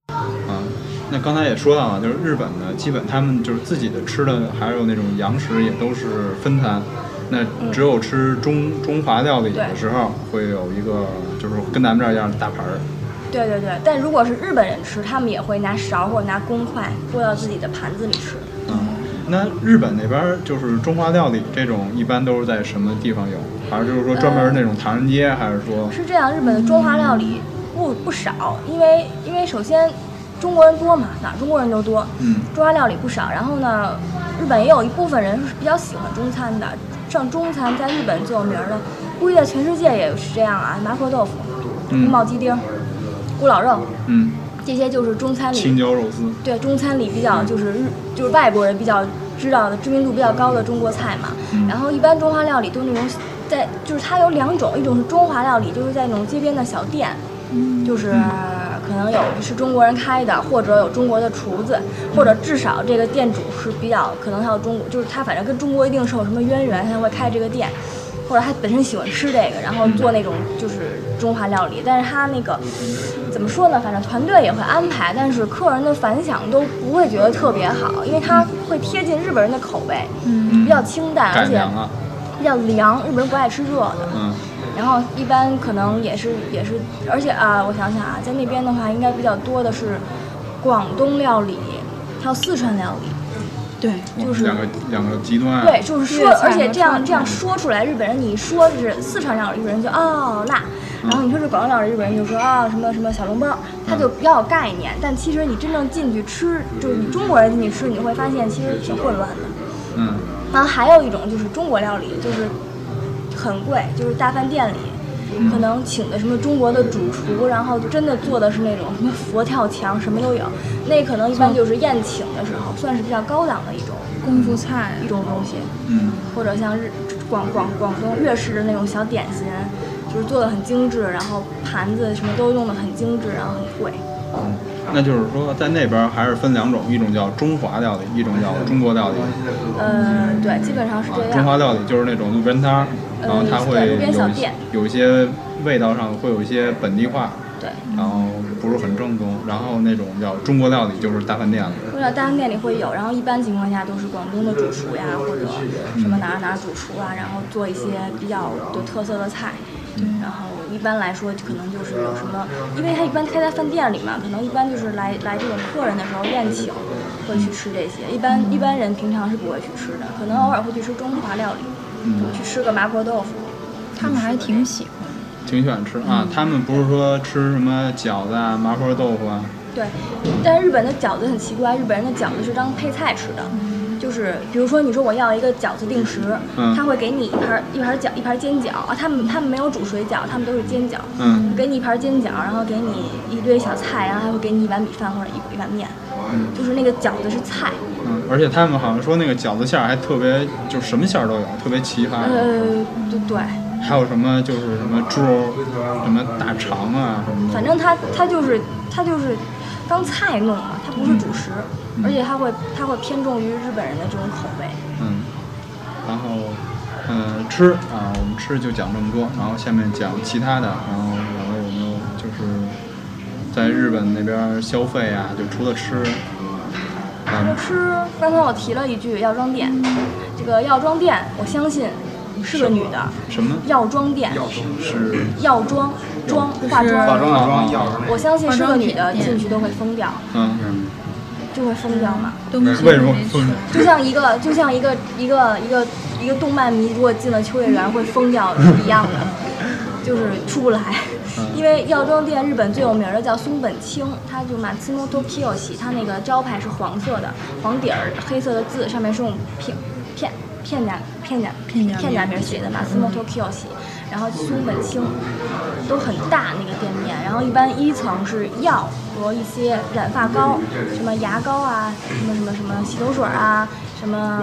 啊。那刚才也说到了，就是日本的，基本他们就是自己的吃的，还有那种洋食也都是分餐。那只有吃中中华料理的对时候，会有一个 就是跟咱们这儿一样的大盘儿。对对对，但如果是日本人吃，他们也会拿勺或者拿公筷拨到自己的盘子里吃。嗯，那日本那边儿就是中华料理这种，一般都是在什么地方有？还是就是说专门那种唐人街，还是说？是这样，日本的中华料理不不少，因为因为首先中国人多嘛，哪儿中国人都多，嗯中华料理不少。然后呢，日本也有一部分人是比较喜欢中餐的，像中餐在日本最有名儿的，估计在全世界也是这样啊，麻婆豆腐、嗯宫保鸡丁、咕老肉，嗯，这些就是中餐青里椒肉丝。对中餐里比较就是日就是外国人比较知道的知名度比较高的中国菜嘛。然后一般中华料理都是那种在就是它有两种，一种是中华料理，就是在那种街边的小店，就是可能有是中国人开的，或者有中国的厨子，或者至少这个店主是比较可能还有中国，就是他反正跟中国一定是有什么渊源，他才会开这个店。或者他本身喜欢吃这个，然后做那种就是中华料理，但是他那个怎么说呢？反正团队也会安排，但是客人的反响都不会觉得特别好，因为他会贴近日本人的口味，嗯，比较清淡，而且比较凉，日本人不爱吃热的。嗯，然后一般可能也是也是，而且啊，我想想啊，在那边的话，应该比较多的是广东料理，还有四川料理。对，就是两个两个极端。对，就是说而且这样这样说出来，日本人你说是四川料理，日本人就哦辣，然后你说是广东料理，日本人就说啊什么什么小笼包，他就比较有概念。但其实你真正进去吃，就是你中国人进去吃，你会发现其实挺混乱的。嗯，然后还有一种就是中国料理，就是很贵，就是大饭店里。可能请的什么中国的主厨，然后真的做的是那种什么佛跳墙，什么都有。那可能一般就是宴请的时候，算是比较高档的一种功夫菜一种东西。嗯，或者像日广广广东粤式的那种小点心，就是做的很精致，然后盘子什么都用的很精致，然后很贵。那就是说在那边还是分两种，一种叫中华料理，一种叫中国料理。嗯，对，基本上是这样。中华料理就是那种路边摊儿，然后它会有店有一些味道上会有一些本地化，对，然后不是很正宗。然后那种叫中国料理就是大饭店了。或者大饭店里会有，然后一般情况下都是广东的主厨呀，或者什么哪儿哪儿主厨啊，然后做一些比较有特色的菜，然后一般来说可能就是有什么，因为他一般开在饭店里嘛，可能一般就是来来这种客人的时候宴请会去吃这些，一般一般人平常是不会去吃的，可能偶尔会去吃中华料理，嗯去吃个麻婆豆腐。他们还挺喜欢。挺喜欢吃啊。他们不是说吃什么饺子啊、麻婆豆腐啊，对，但是日本的饺子很奇怪，日本人的饺子是当配菜吃的，就是比如说你说我要一个饺子定时，嗯。他会给你一盘一盘饺一盘煎饺啊，他们他们没有煮水饺，他们都是煎饺，嗯。给你一盘煎饺，然后给你一堆小菜，然后还会给你一碗米饭或者一一碗面，就是那个饺子是菜，嗯，而且他们好像说那个饺子馅儿还特别，就什么馅儿都有，特别奇葩。呃，对对，还有什么就是什么猪肉、什么大肠啊什么。的。反正他他就是他就是当菜弄嘛，它不是主食，而且它会它会偏重于日本人的这种口味。嗯，然后嗯吃啊，我们吃就讲这么多，然后下面讲其他的，然后然后有没有就是在日本那边消费啊，就除了吃，嗯吃，刚才我提了一句药妆店，这个药妆店，我相信是个女的。什么？药妆店。是。药妆妆化妆，化妆的妆，药。我相信是个女的进去都会疯掉，嗯嗯就会疯掉嘛。东西为什么就像一个就像一个一个一个一个动漫迷，如果进了秋叶原会疯掉是一样的，就是出不来。因为药妆店日本最有名的叫松本清，它就 Matsumoto Kiyoshi，它那个招牌是黄色的，黄底儿黑色的字，上面是用片片片假片假片假名片假名写的 Matsumoto Kiyoshi，然后松本清都很大那个店面，然后一般一层是药和一些染发膏，什么牙膏啊，什么什么什么洗头水啊，什么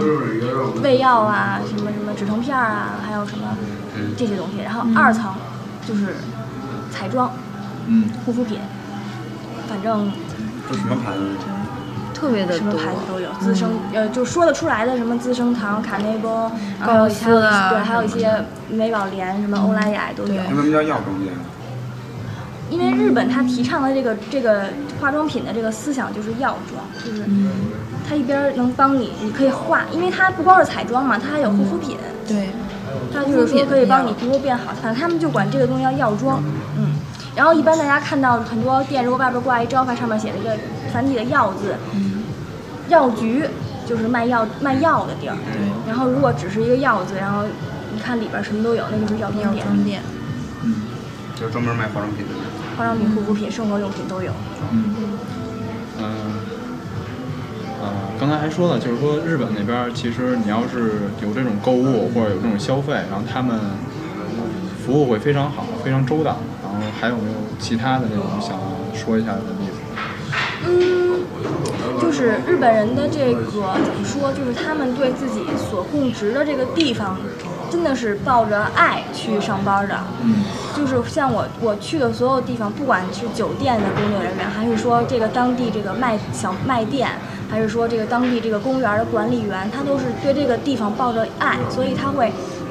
胃药啊，什么什么止疼片啊，还有什么这些东西。然后二层就是彩妆、嗯护肤品，反正这什么牌子？特别的什么，牌子都有，资生呃就说得出来的什么资生堂、卡内丰，然后还有高斯啊对，还有一些美宝莲、什么欧莱雅都有。为什么叫药妆店？因为日本它提倡的这个这个化妆品的这个思想就是药妆，就是它一边儿能帮你，你可以化，因为它不光是彩妆嘛，它还有护肤品，对，它就是说可以帮你皮肤变好，反正他们就管这个东西叫药妆，嗯。然后一般大家看到很多店，如果外边挂一招牌，上面写了一个繁体的“药”字，药局就是卖药卖药的地儿。对然后如果只是一个“药”字，然后你看里边什么都有，那就是药妆药店，妆店，嗯就是专门卖化妆品的。化妆品、护肤品、生活用品都有。嗯嗯呃，刚才还说了，就是说日本那边其实你要是有这种购物或者有这种消费，然后他们服务会非常好，非常周到。然后还有没有其他的那种想说一下的例子？嗯，就是日本人的这个怎么说？就是他们对自己所供职的这个地方，真的是抱着爱去上班的。嗯就是像我我去的所有地方，不管是酒店的工作人员，还是说这个当地这个卖小卖店，还是说这个当地这个公园的管理员，他都是对这个地方抱着爱，所以他会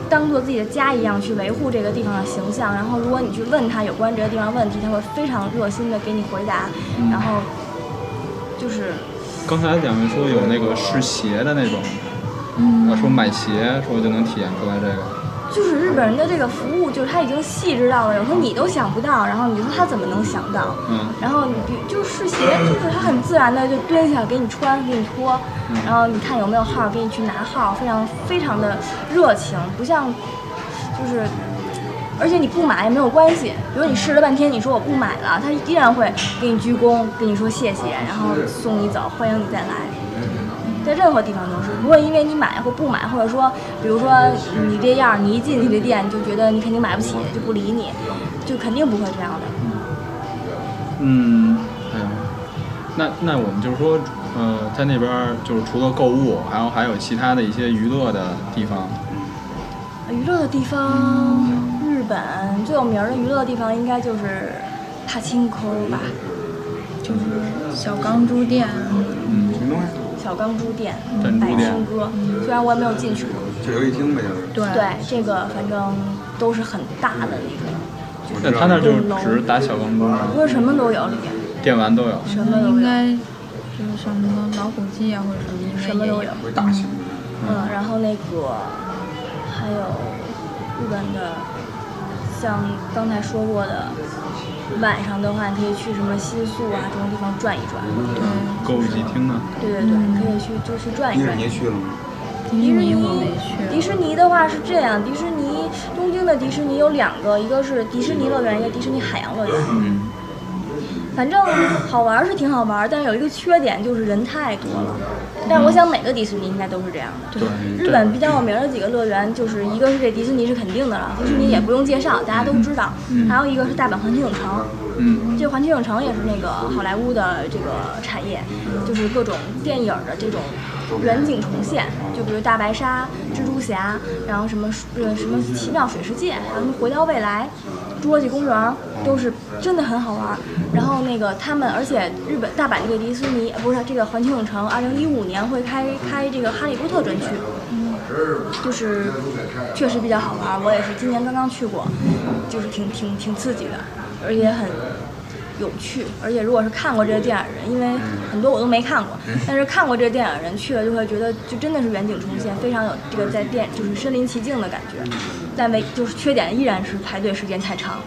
当做自己的家一样去维护这个地方的形象。然后如果你去问他有关这个地方问题，他会非常热心的给你回答。然后就是刚才两位说有那个试鞋的那种，嗯，说买鞋说就能体验出来这个。就是日本人的这个服务，就是他已经细致到了，有时候你都想不到，然后你说他怎么能想到？嗯然后你比就试鞋，就是他很自然的就蹲下给你穿，给你脱，然后你看有没有号，给你去拿号，非常非常的热情，不像就是。而且你不买也没有关系，比如你试了半天，你说我不买了，他依然会给你鞠躬，跟你说谢谢，然后送你走，欢迎你再来。在任何地方都是，不会因为你买或不买，或者说，比如说你这样，你一进去这店就觉得你肯定买不起，就不理你，就肯定不会这样的。嗯，哎呀，那那我们就是说，呃，在那边就是除了购物，还有还有其他的一些娱乐的地方。娱乐的地方，日本最有名的娱乐的地方应该就是帕青沟吧，就是小钢珠店，嗯什么东西？小钢珠店、百珍珠店青哥，虽然我也没有进去过。就游戏厅呗，就是。对对，这个反正都是很大的那个，那他那就只是打小钢珠吗？不是什么都有里面，电玩都有。什么，应该就是像什么老虎机啊，或者什么什么都有。为大型的。嗯，然后那个还有日本的像刚才说过的，晚上的话，你可以去什么新宿啊这种地方转一转。嗯，购物集厅呢？对对对，你可以去就去转一转。迪士尼去了吗？迪士尼我没去。迪士尼的话是这样，迪士尼东京的迪士尼有两个，一个是迪士尼乐园，一个迪士尼海洋乐园。嗯，反正好玩是挺好玩，但是有一个缺点就是人太多了。但是我想每个迪士尼应该都是这样的。对，日本比较有名的几个乐园，就是一个是这迪士尼是肯定的了，迪士尼也不用介绍，大家都知道。还有一个是大阪环球影城，嗯，这环球影城也是那个好莱坞的这个产业，就是各种电影的这种远景重现，就比如大白鲨、蜘蛛侠，然后什么呃什么奇妙水世界，还有什么回到未来、侏罗纪公园，都是真的很好玩。然后那个他们，而且日本大阪这个迪士尼不是这个环球影城，二零一五年会开开这个哈利波特专区。就是确实比较好玩，我也是今年刚刚去过，就是挺挺挺刺激的，而且很有趣。而且如果是看过这个电影的人，因为很多我都没看过，但是看过这个电影的人去了就会觉得就真的是远景重现，非常有这个在电就是身临其境的感觉。但唯就是缺点依然是排队时间太长。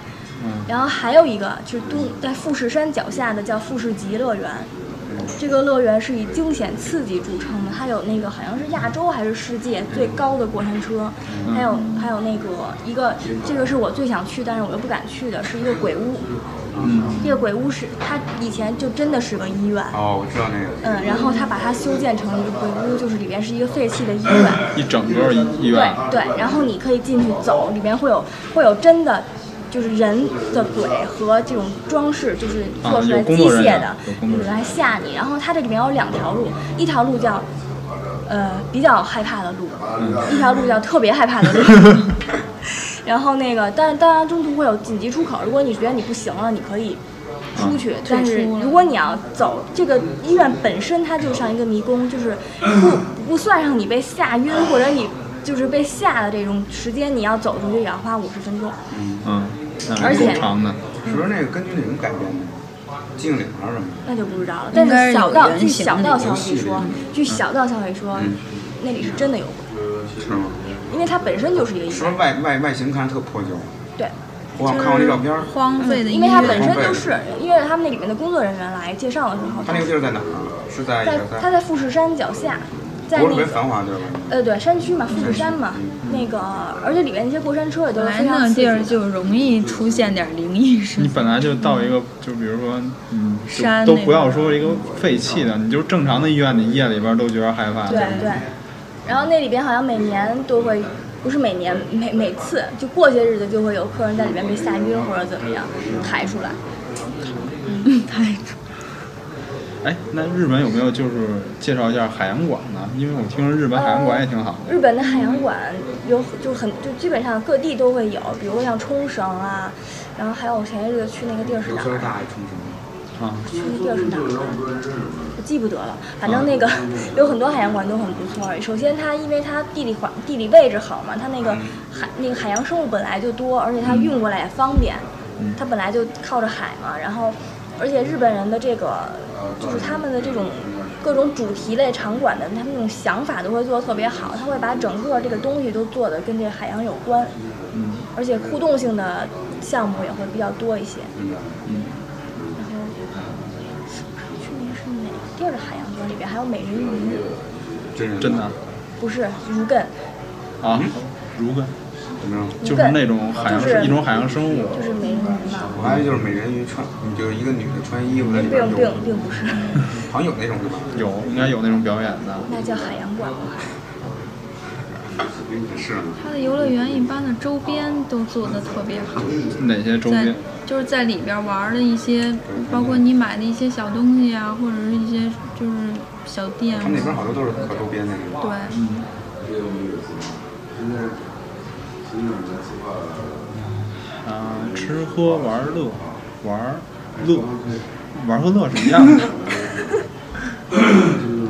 然后还有一个就是东在富士山脚下的叫富士急乐园，这个乐园是以惊险刺激著称的，它有那个好像是亚洲还是世界最高的过山车，还有还有那个一个这个是我最想去，但是我又不敢去的，是一个鬼屋。嗯，这个鬼屋是它以前就真的是个医院，哦，我知道那个。嗯，然后他把它修建成一个鬼屋，就是里边是一个废弃的医院。一整个医院对，对，然后你可以进去走，里边会有会有真的。就是人的鬼和这种装饰，就是做出来机械的来吓你。然后它这里面有两条路，一条路叫呃比较害怕的路，一条路叫特别害怕的路。然后那个，但当然中途会有紧急出口，如果你觉得你不行了，你可以出去。但是如果你要走这个医院本身，它就像一个迷宫，就是不不算上你被吓晕或者你就是被吓的这种时间，你要走出去也要花五十分钟。嗯，那而且够长的。是不是那个根据那什么改编的？精灵还是什么？那就不知道了。但是小道据小道消息说，据小道消息说，那里是真的有鬼，是吗？因为它本身就是一个医院。是不是外外外形看着特破旧？对，我看过那照片。荒废的因为它本，身就是，因为他们那里面的工作人员来介绍的时候，它那个地儿在哪儿啊？是在在它在富士山脚下，在不是特别那个繁华地儿吧？呃对山区嘛，富士山嘛，那个而且里面那些过山车也都是来非常那地儿。就容易出现点灵异事你。本来就到一个，就比如说，嗯，山都不要说一个废弃的，你就正常的医院，你夜里边都觉得害怕。对对，然后那里边好像每年都会，不是每年，每每次就过些日子就会有客人在里面被吓晕或者怎么样抬出来。抬出哎，那日本有没有就是介绍一下海洋馆呢？因为我听说日本海洋馆也挺好的。日本的海洋馆有就很就基本上各地都会有，比如说像冲绳啊，然后还有前些日子去那个地儿是哪儿？由大还冲绳。啊，去那地儿是哪儿？我记不得了，反正那个 有很多海洋馆都很不错。首先它因为它地理环地理位置好嘛，它那个海那个海洋生物本来就多，而且它运过来也方便。它本来就靠着海嘛，然后而且日本人的这个就是他们的这种各种主题类场馆的，他们那种想法都会做的特别好，他会把整个这个东西都做的跟这海洋有关，而且互动性的项目也会比较多一些。然后去年是哪个地儿的海洋馆里边还有美人鱼？真人真的不是鱼艮，啊，如根怎么样？就是那种海洋就是一种海洋生物。就是美人鱼嘛。我还以为就是美人鱼穿，就是一个女的穿衣服在里边并并，并不是，好像有那种是吧？有，应该有那种表演的。那叫海洋馆。是？它的游乐园一般的周边都做的特别好，哪些周边？就是在里边玩的一些，包括你买的一些小东西啊，或者是一些就是小店他，们那边好多都是可周边那个。对，啊，吃喝玩乐，玩乐，玩和乐是一样的。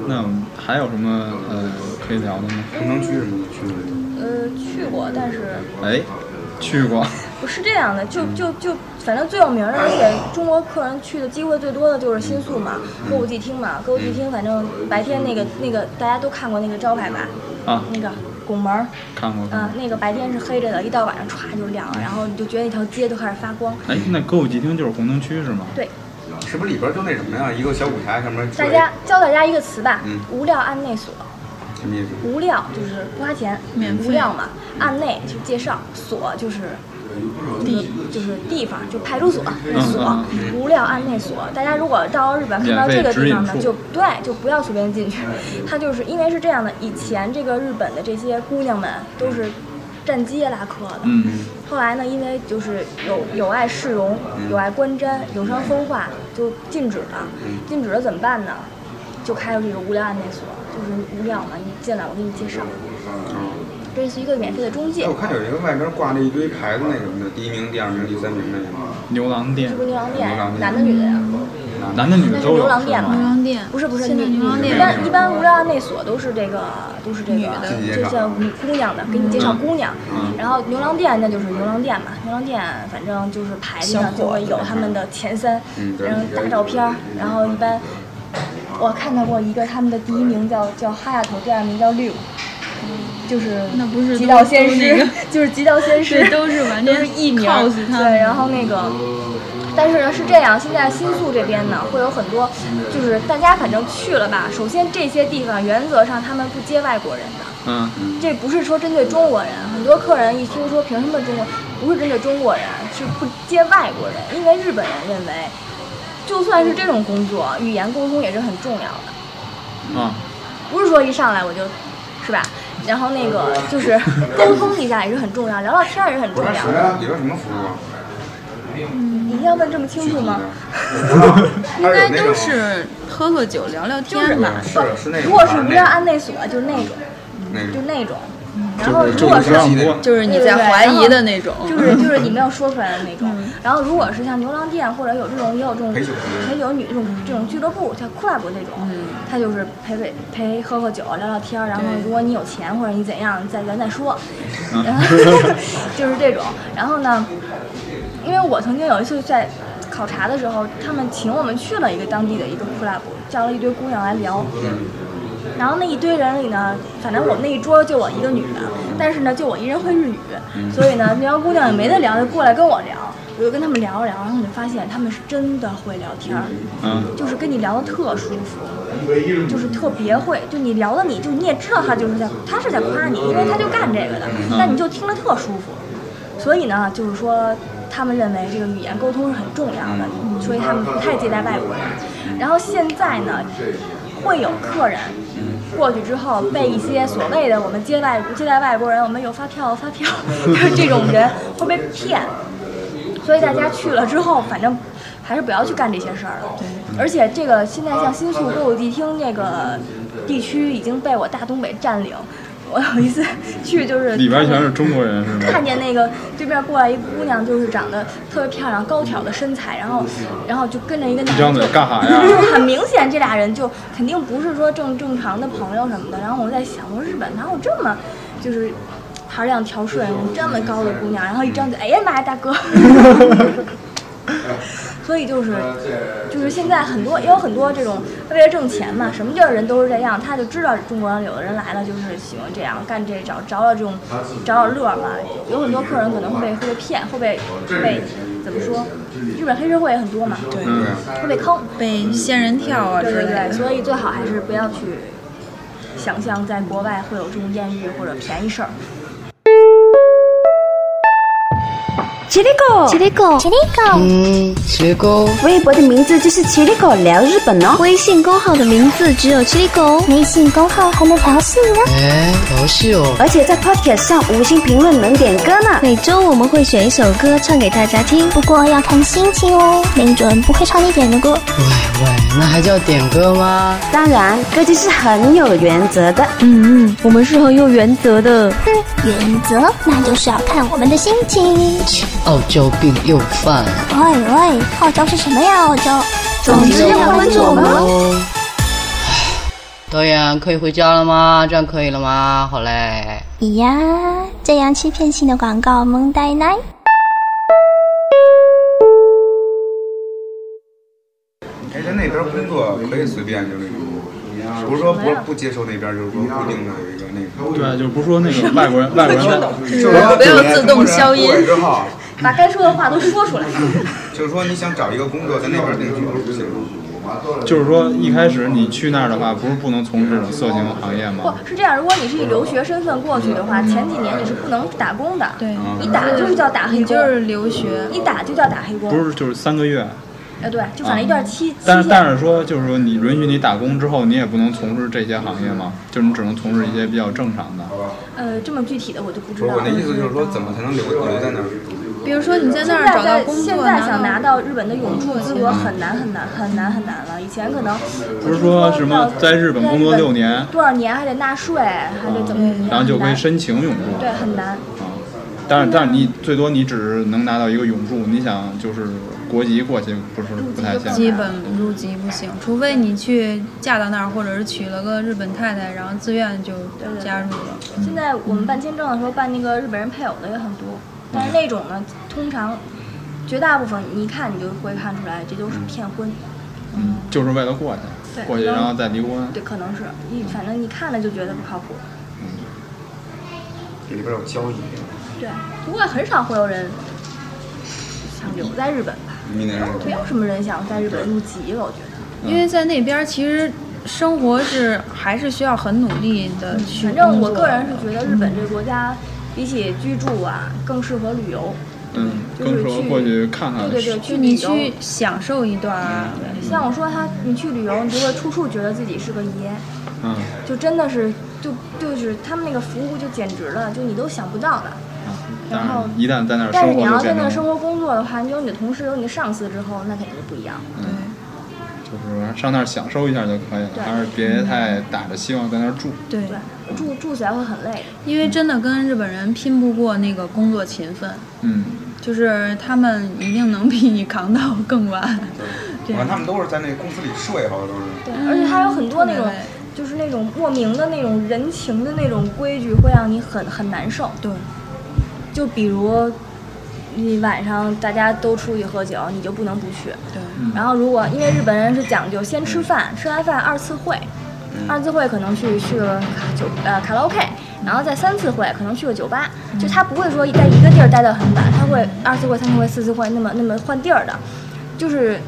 那还有什么呃可以聊的吗？红灯区什么的去过？呃，去过，但是哎，去过。不是这样的，就就就，反正最有名的，而且中国客人去的机会最多的就是新宿嘛，歌舞伎町嘛，歌舞伎町，反正白天那个那个大家都看过那个招牌吧，啊那个拱门儿，看过。嗯，那个白天是黑着的，一到晚上歘就亮了，然后你就觉得那条街都开始发光。哎，那歌舞伎町就是红灯区是吗？对，是不是里边就那什么呀？一个小舞台上面大家教大家一个词吧，嗯无料案内所。什么意思？无料就是不花钱，免费无料嘛。案内就介绍，所就是地就是地方，就派出所那所嗯。无料案内所，大家如果到日本看到这个地方呢，就对，就不要随便进去。它就是因为是这样的，以前这个日本的这些姑娘们都是站街拉客的。嗯，后来呢，因为就是有有碍市容、有碍观瞻、有伤风化，就禁止了。禁止了怎么办呢？就开了这个无料案内所，就是无料嘛，你进来我给你介绍，这是一个免费的中介哎，我。看有一个外边挂着一堆牌子，那什么的，第一名、第二名、第三名那个。牛郎店是，不是牛郎店牛郎，店男的女的呀？男的女的都有。牛郎店牛嘛？郎店不是不是，现在女牛郎店一般一般无料案内所都是这个都是这个就像女姑娘的，给你介绍姑娘。嗯然后牛郎店那就是牛郎店嘛，牛郎店反正就是牌子上就会有他们的前三然后大照片儿，然后一般我看到过一个他们的第一名叫叫哈亚头，第二名叫绿。就是那不是极道先师，就是极道先师，对都是完全是艺名 cos 他对，然后那个，但是呢是这样，现在新宿这边呢会有很多，就是大家反正去了吧，首先这些地方原则上他们不接外国人的，嗯，这不是说针对中国人，很多客人一听说凭什么中国，不是针对中国人，是不接外国人，因为日本人认为，就算是这种工作，语言沟通也是很重要的。啊，不是说一上来我就，是吧？然后那个就是沟通一下也是很重要，聊聊天也是很重要的。是什么里边什么服务啊？你一定要问这么清楚吗？应该都是喝喝酒、聊聊天吧。是是那种如果是无料案内锁，就是那种，就那种。然后如果是。就是你在怀疑的那种，就是就是你没有说出来的那种。然后如果是像牛郎店或者有这种也有这种陪酒陪酒女这种这种俱乐部，像 club 那种，他就是陪陪陪喝喝酒聊聊天。然后如果你有钱或者你怎样，再咱再说。嗯然后就是这种。然后呢，因为我曾经有一次在。考察的时候，他们请我们去了一个当地的一个 club，叫了一堆姑娘来聊，然后那一堆人里呢，反正我们那一桌就我一个女的，但是呢，就我一人会日语，所以呢，那帮姑娘也没得聊，就过来跟我聊，我就跟他们聊了聊，然后我就发现他们是真的会聊天儿，嗯，就是跟你聊的特舒服，就是特别会，就你聊的你就你也知道他就是在他是在夸你，因为他就干这个的，但你就听着特舒服，所以呢，就是说他们认为这个语言沟通是很重要的，所以他们不太接待外国人。然后现在呢，会有客人过去之后被一些所谓的我们接待接待外国人，我们有发票发票，就是这种人会被骗。所以大家去了之后，反正还是不要去干这些事儿了。而且这个现在像新宿歌舞伎町那个地区已经被我大东北占领。我有一次去就是里边全是中国人是吗？看见那个对面过来一姑娘，就是长得特别漂亮、高挑的身材，然后，然后就跟着一个男的张嘴干啥呀？很明显这俩人就肯定不是说正正常的朋友什么的。然后我在想，我说日本哪有这么就是孩儿样调顺、这么高的姑娘？然后一张嘴，哎呀妈呀，大哥！所以就是，就是现在很多也有很多这种为了挣钱嘛，什么地儿人都是这样，他就知道中国人有的人来了就是喜欢这样干这找找找这种找找乐嘛。有很多客人可能会被会被骗，会被会被怎么说？日本黑社会也很多嘛，对，嗯，会被坑。被仙人跳啊之对对对，类的。所以最好还是不要去想象在国外会有这种艳遇或者便宜事儿。奇力狗，奇力狗，奇力狗。嗯，奇力狗，微博的名字就是奇力狗聊日本哦，微信公号的名字只有奇力狗，微信公号还能调戏呢。哎，调戏哦，而且在 Podcast 上五星评论能点歌呢。每周我们会选一首歌唱给大家听，不过要看心情哦，没准不会唱你点的歌。喂喂，那还叫点歌吗？当然，歌姬是很有原则的。嗯嗯，我们是很有原则的。哼，原则那就是要看我们的心情。傲娇病又犯了。喂喂，傲娇是什么呀？傲娇，总之要关注我们哦。哦。导演可以回家了吗？这样可以了吗？好嘞。咦呀，这样欺骗性的广告萌呆奶。哎，在那边工作可以随便就那种，不是说不不接受那边就是说固定的有一个那个。对，就不说那个外国人，外国人在，就是说不要自动消音之后，把该说的话都说出来。就是说你想找一个工作在那边定居行的。就是说一开始你去那儿的话，不是不能从事这种色情行业吗？不是这样，如果你是以留学身份过去的话，前几年你是不能打工的。对，你打就是叫打黑工，你就是留学，一打就叫打黑工。不是，就是三个月。呃，对，就反正一段期。但是但是说，就是说你允许你打工之后，你也不能从事这些行业吗？就是你只能从事一些比较正常的。呃，这么具体的我就不知不是道。我的意思就是说，怎么才能留留在那儿？比如说你在那儿找到工作，现在想拿到到日本的永住资格很难很难很难很难了。以前可能不是说什么在日本工作六年，多少年还得纳税，还得怎么怎么样，然后就可以申请永住。对，很难。啊，但是但是你最多你只能拿到一个永住，你想就是国籍过去不是不太现实。基本入籍不行，除非你去嫁到那儿，或者是娶了个日本太太，然后自愿就加入了。现在我们办签证的时候办那个日本人配偶的也很多，但是那种呢，通常绝大部分你一看你就会看出来，这都是骗婚。嗯，就是为了过去，过去然后再离婚。对，可能是你反正你看了就觉得不靠谱。这里边有交易。对，不过很少会有人想留在日本吧，没有什么人想在日本入籍了，我觉得。因为在那边其实生活是还是需要很努力的去反正我个人是觉得日本这个国家比起居住啊，更适合旅游。嗯，更适合过去看看。对对对，去你去享受一段儿，像我说他，你去旅游，你就会处处觉得自己是个爷，嗯，就真的是，就就是他们那个服务就简直了，就你都想不到的。当然后然，一旦在那儿但是你要在那儿生，活工作的话，你有你的同事，有你的上司之后，那肯定就不一样。嗯，就是上那儿享受一下就可以了，对还是别太打着希望在那儿住。对，对，住住起来会很累。因为真的跟日本人拼不过那个工作勤奋，嗯，就是他们一定能比你扛到更晚。对，反正他们都是在那公司里睡，好像都是。对，而且还有很多那种就是那种莫名的那种人情的那种规矩，会让你很很难受。对，就比如，你晚上大家都出去喝酒，你就不能不去。对。然后如果因为日本人是讲究先吃饭，吃完饭二次会，二次会可能去去个酒呃卡拉 OK，然后再三次会可能去个酒吧，就他不会说在一个地儿待得很晚，他会二次会、三次会、四次会那么那么换地儿的，就是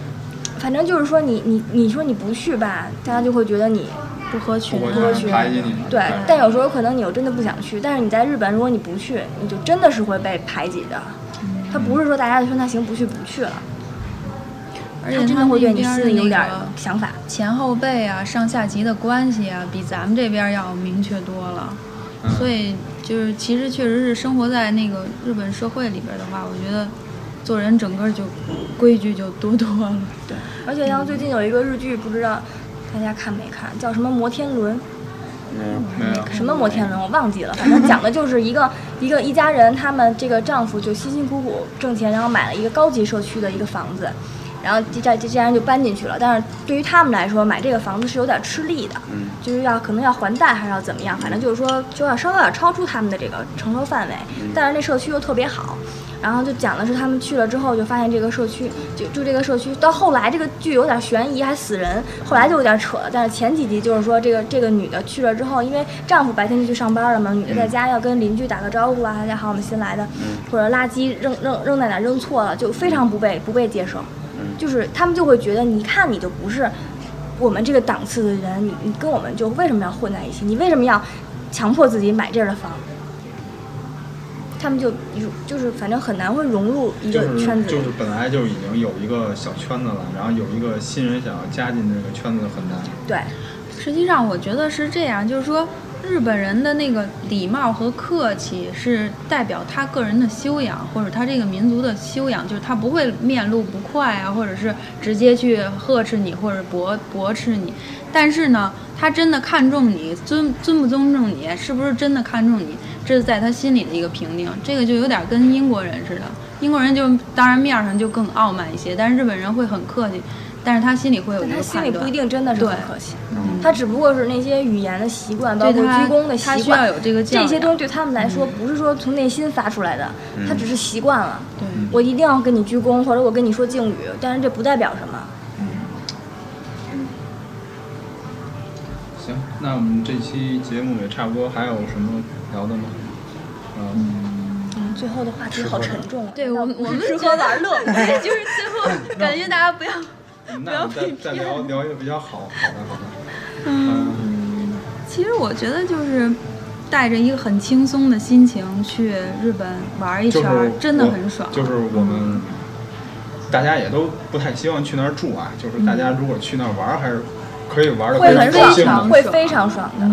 反正就是说你你你说你不去吧，大家就会觉得你不合群不啊，会去排挤你。对，但有时候可能你又真的不想去，但是你在日本，如果你不去，你就真的是会被排挤的。他不是说大家就说那行不去不去了，而且他真他的会对你心里有点儿想法。前后辈啊、上下级的关系啊，比咱们这边儿要明确多了。嗯所以就是，其实确实是生活在那个日本社会里边儿的话，我觉得做人整个就规矩就多多了。对，而且像最近有一个日剧，不知道大家看没看，叫什么《摩天轮》？没有。什么摩天轮我忘记了，反正讲的就是一个一个一家人，他们这个丈夫就辛辛苦苦挣钱，然后买了一个高级社区的一个房子，然后这家这家人就搬进去了。但是对于他们来说，买这个房子是有点吃力的，嗯就是要可能要还贷还是要怎么样，反正就是说就要稍微有点超出他们的这个承受范围，但是那社区又特别好。然后就讲的是他们去了之后，就发现这个社区，就就这个社区，到后来这个剧有点悬疑，还死人，后来就有点扯了。但是前几集就是说，这个这个女的去了之后，因为丈夫白天就去上班了嘛，女的在家要跟邻居打个招呼啊，大家好，我们新来的，或者垃圾扔扔扔在哪儿扔错了，就非常不被不被接受，就是他们就会觉得，你看你就不是我们这个档次的人，你你跟我们就为什么要混在一起？你为什么要强迫自己买这儿的房？他们就就是反正很难会融入一个圈子里。就是本来就已经有一个小圈子了，然后有一个新人想要加进这个圈子很难。对，实际上，我觉得是这样，就是说，日本人的那个礼貌和客气是代表他个人的修养，或者他这个民族的修养，就是他不会面露不快啊，或者是直接去呵斥你或者驳驳斥你。但是呢，他真的看重你，尊 尊不尊重你，是不是真的看重你，这是在他心里的一个评定。这个就有点跟英国人似的，英国人就当然面儿上就更傲慢一些，但是日本人会很客气，但是他心里会有一但他心里不一。定真的是很对客气，他只不过是那些语言的习惯，包括鞠躬的习他需要惯，有这个这些东西对他们来说不是说从内心发出来的，他只是习惯了。对，我一定要跟你鞠躬，或者我跟你说敬语，但是这不代表什么。行，那我们这期节目也差不多，还有什么聊的吗？嗯，嗯，最后的话题好沉重啊。对我们我们吃喝玩乐，就是最后感觉大家不要那再再聊聊一个比较好好的好的。嗯，其实我觉得就是带着一个很轻松的心情去日本玩一圈，就是真的很爽。就是我们大家也都不太希望去那儿住啊，就是大家如果去那儿玩，还是可以玩的会很高兴爽，的。会非常爽的。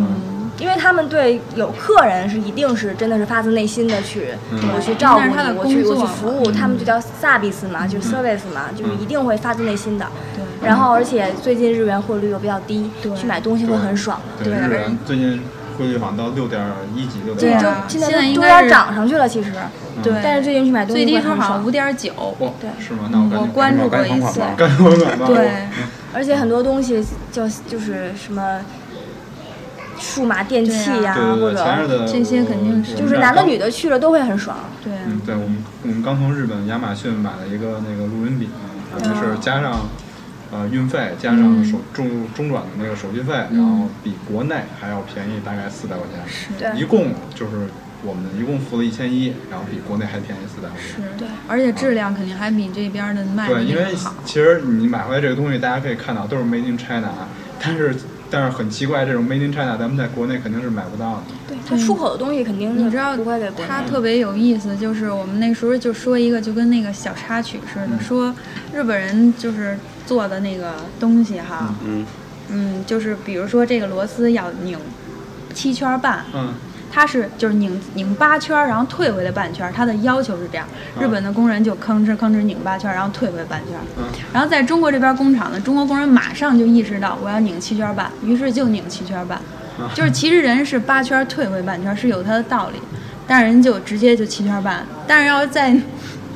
因为他们对有客人是一定是真的是发自内心的去，我去照顾你，我去我去服务，他们就叫 service 嘛，就是 service 嘛，就是一定会发自内心的。对。然后而且最近日元汇率又比较低，去买东西会很爽。对，日元最近汇率好像到六点一几，六点。对，现在应有点涨上去了，其实。对。但是最近去买东西最低时候好像五点九。对。是吗？那我我关注过一次。对。而且很多东西就就是什么。数码电器呀，或者这些肯定是，就是男的女的去了都会很爽。对，嗯，对我们我们刚从日本亚马逊买了一个那个录音笔，就是加上呃运费，加上手中中转的那个手续费，然后比国内还要便宜大概四百块钱。对，一共就是我们一共付了一千一，然后比国内还便宜四百块钱。是，对，而且质量肯定还比这边的卖的对，因为其实你买回来这个东西，大家可以看到都是 Made in China，但是。但是很奇怪，这种 Made in China 咱们在国内肯定是买不到的。对，它出口的东西肯定是你知道，它特别有意思，就是我们那时候就说一个，就跟那个小插曲似的，说日本人就是做的那个东西哈，嗯，嗯，就是比如说这个螺丝要拧七圈半，嗯。他是就是拧拧八圈，然后退回来半圈，他的要求是这样。日本的工人就吭哧吭哧拧八圈，然后退回半圈。然后在中国这边工厂呢，中国工人马上就意识到我要拧七圈半，于是就拧七圈半。就是其实人是八圈退回半圈是有它的道理，但是人就直接就七圈半。但是要在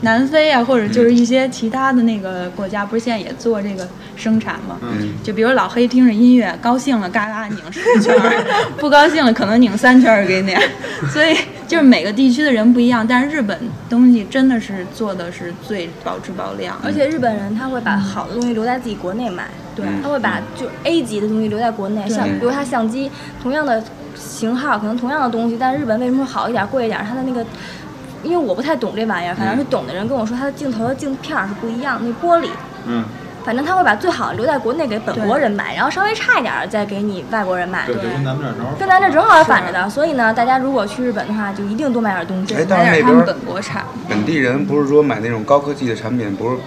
南非啊，或者就是一些其他的那个国家，不是现在也做这个。生产吗？嗯，就比如老黑听着音乐高兴了，嘎嘎拧十圈；不高兴了，可能拧三圈给你。所以就是每个地区的人不一样，但是日本东西真的是做的是最保质保量，而且日本人他会把好的东西留在自己国内卖，对，他会把就 A 级的东西留在国内，像比如他相机同样的型号，可能同样的东西，但日本为什么好一点贵一点？它的那个，因为我不太懂这玩意儿，反正是懂的人跟我说，它的镜头的镜片是不一样，那玻璃，嗯。反正他会把最好的留在国内给本国人买，然后稍微差一点儿再给你外国人买。对，跟咱们这正好。跟咱这正好是反着的，所以呢，大家如果去日本的话，就一定多买点东西，买点他们本国产。本地人不是说买那种高科技的产品，不是，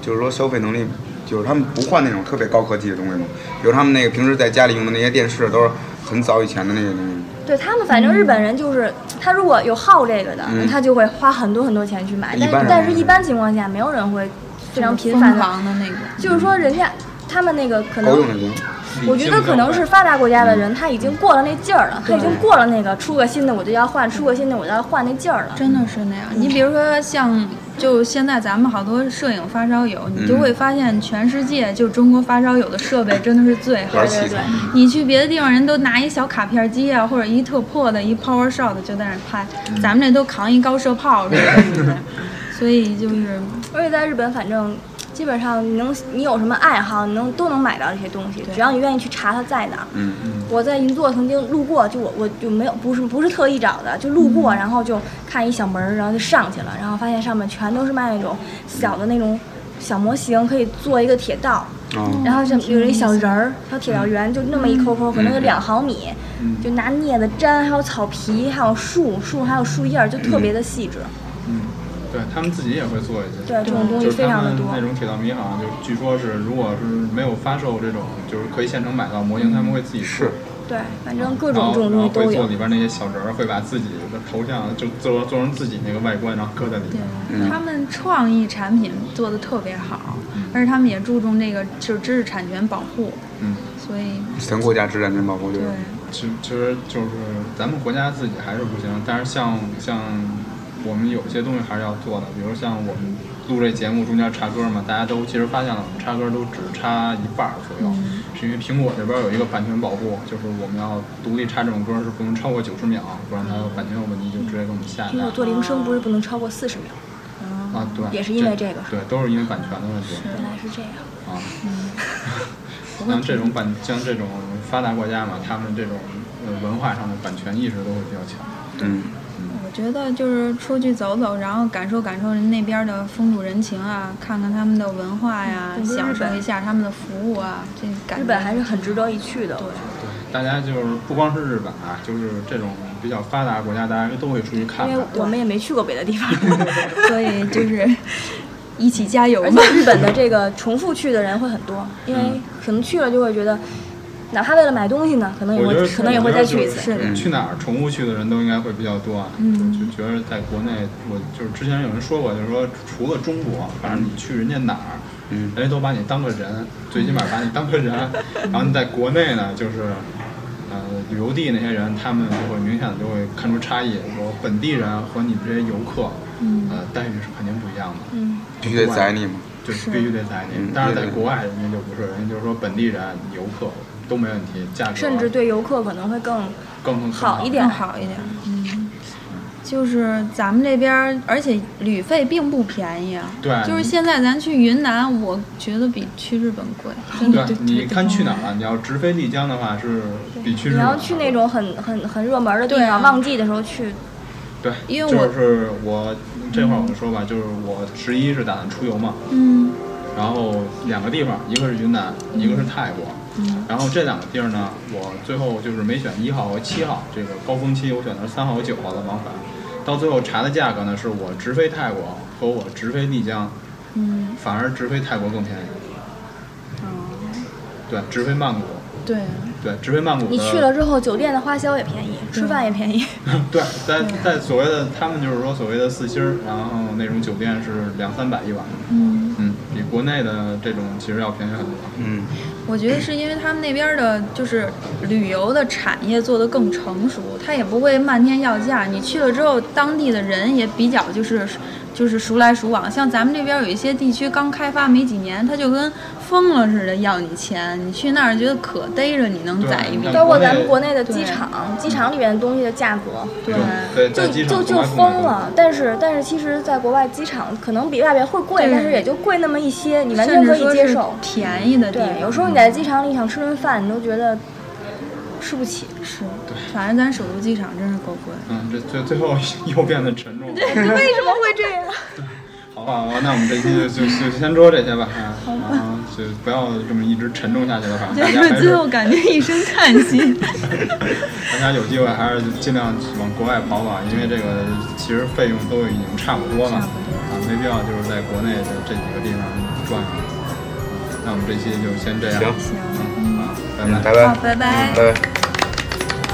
就是说消费能力，就是他们不换那种特别高科技的东西吗？比如他们那个平时在家里用的那些电视，都是很早以前的那些东西。对他们，反正日本人就是他如果有好这个的，他就会花很多很多钱去买。但但是一般情况下，没有人会。非常频繁的那个，就是说人家他们那个可能，我觉得可能是发达国家的人，他已经过了那劲儿了，他已经过了那个出个新的我就要换，出个新的我就要换那劲儿了。真的是那样。你比如说像就现在咱们好多摄影发烧友，你就会发现全世界就中国发烧友的设备真的是最好的。你去别的地方，人都拿一小卡片机啊，或者一特破的一 Power Shot 就在那拍，咱们这都扛一高射炮似的。所以就是，而且在日本，反正基本上你能，你有什么爱好，你能都能买到这些东西，只要你愿意去查它在哪。嗯嗯。我在银座曾经路过，就我我就没有不是不是特意找的，就路过，然后就看一小门，然后就上去了，然后发现上面全都是卖那种小的那种小模型，可以做一个铁道，然后就有一小人儿，小铁道员，就那么一抠抠，可能有两毫米，就拿镊子粘，还有草皮，还有树树，还有树叶，就特别的细致。对他们自己也会做一些，对这种东西非常的多。那种铁道迷好像就据说是，如果是没有发售这种，就是可以现成买到模型，他们会自己试。对，反正各种这种东西都有。会做里边那些小人儿，会把自己的头像就做做成自己那个外观，然后搁在里边。对，他们创意产品做的特别好，而且他们也注重那个就是知识产权保护。嗯。所以。全国家知识产权保护对。其其实就是咱们国家自己还是不行，但是像像。我们有些东西还是要做的，比如像我们录这节目中间插歌嘛，大家都其实发现了，我们插歌都只插一半左右，是因为苹果这边有一个版权保护，就是我们要独立插这种歌是不能超过九十秒，不然它有版权有问题就直接给我们下。架。苹果做铃声不是不能超过四十秒。啊，对。也是因为这个。对，都是因为版权的问题。原来是这样。啊。嗯 像这种版，像这种发达国家嘛，他们这种呃文化上的版权意识都会比较强。嗯，我觉得就是出去走走，然后感受感受人那边的风土人情啊，看看他们的文化呀，对享受一下他们的服务啊，这感觉日本还是很值得一去的。对，大家就是不光是日本啊，就是这种比较发达国家，大家都会出去看看因为。我们也没去过别的地方，所以就是一起加油而嘛。且日本的这个重复去的人会很多，因为可能去了就会觉得，哪怕为了买东西呢，可能也会可能也会再去一次。是去哪儿重复去的人都应该会比较多啊。嗯就就觉得在国内，我就是之前有人说过，就是说除了中国，反正你去人家哪儿，嗯人家都把你当个人，最起码把你当个人。然后你在国内呢，就是呃旅游地那些人，他们就会明显的就会看出差异，说本地人和你这些游客，呃待遇是肯定不一样的。嗯，必须得宰你嘛。就是必须得宰你嗯。但是在国外，人家就不是，人家就是说本地人、游客都没问题，价格甚至对游客可能会更更更好一点更好一点。嗯，就是咱们这边，而且旅费并不便宜啊。对就是现在咱去云南，我觉得比去日本贵，真的。对，你看去哪儿了？你要直飞丽江的话，是比去你要去那种很很很热门的地方，旺季的时候去，对，因为我就是我这块儿我就说吧，就是我十一是打算出游嘛，嗯然后两个地方，一个是云南，一个是泰国。嗯然后这两个地儿呢，我最后就是没选一号和七号这个高峰期，我选的是三号和九号的往返。到最后查的价格呢，是我直飞泰国和我直飞丽江，嗯反而直飞泰国更便宜。哦，对，直飞曼谷，对，对，直飞曼谷。你去了之后，酒店的花销也便宜，吃饭也便宜。对，在在所谓的他们就是说所谓的四星儿，然后那种酒店是两三百一晚，嗯，嗯，比国内的这种其实要便宜很多。嗯，我觉得是因为他们那边的就是旅游的产业做得更成熟，他也不会漫天要价。你去了之后，当地的人也比较就是就是熟来熟往。像咱们这边有一些地区刚开发没几年，他就跟疯了似的要你钱，你去那儿觉得可逮着你能宰一笔。包括咱们国内的机场，机场里面的东西的价格，对就就就疯了。但是但是其实，在国外机场可能比外边会贵，但是也就贵那么一些，你完全可以接受。便宜的地对，方。有时候你在机场里想吃顿饭，你都觉得吃不起。是，反正咱首都机场真是够贵。嗯，这最最后 又变得沉重了。为什么会这样？好吧，好吧，那我们这期就就就先说这些吧，啊，然后就不要这么一直沉重下去了，反正大家还是最后感觉一声叹息。大家有机会还是尽量往国外跑跑，因为这个其实费用都已经差不多了，啊，没必要就是在国内的这几个地方转悠。那我们这期就先这样，行嗯，好，拜拜。拜拜，好，拜拜。拜拜。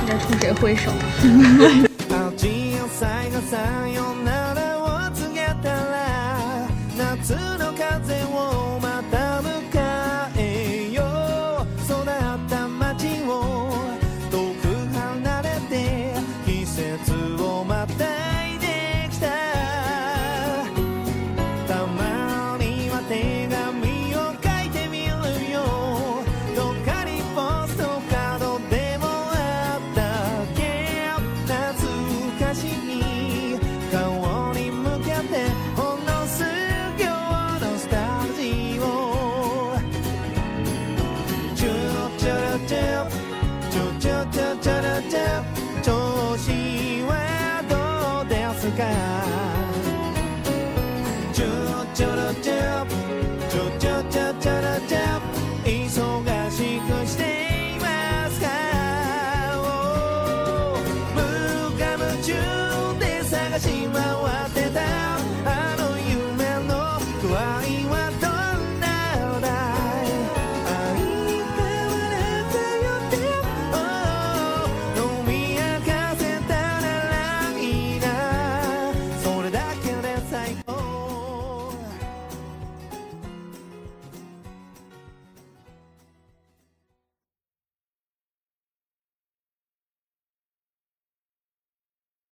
你在冲谁挥手？味を最後さよならを告げたら夏の風を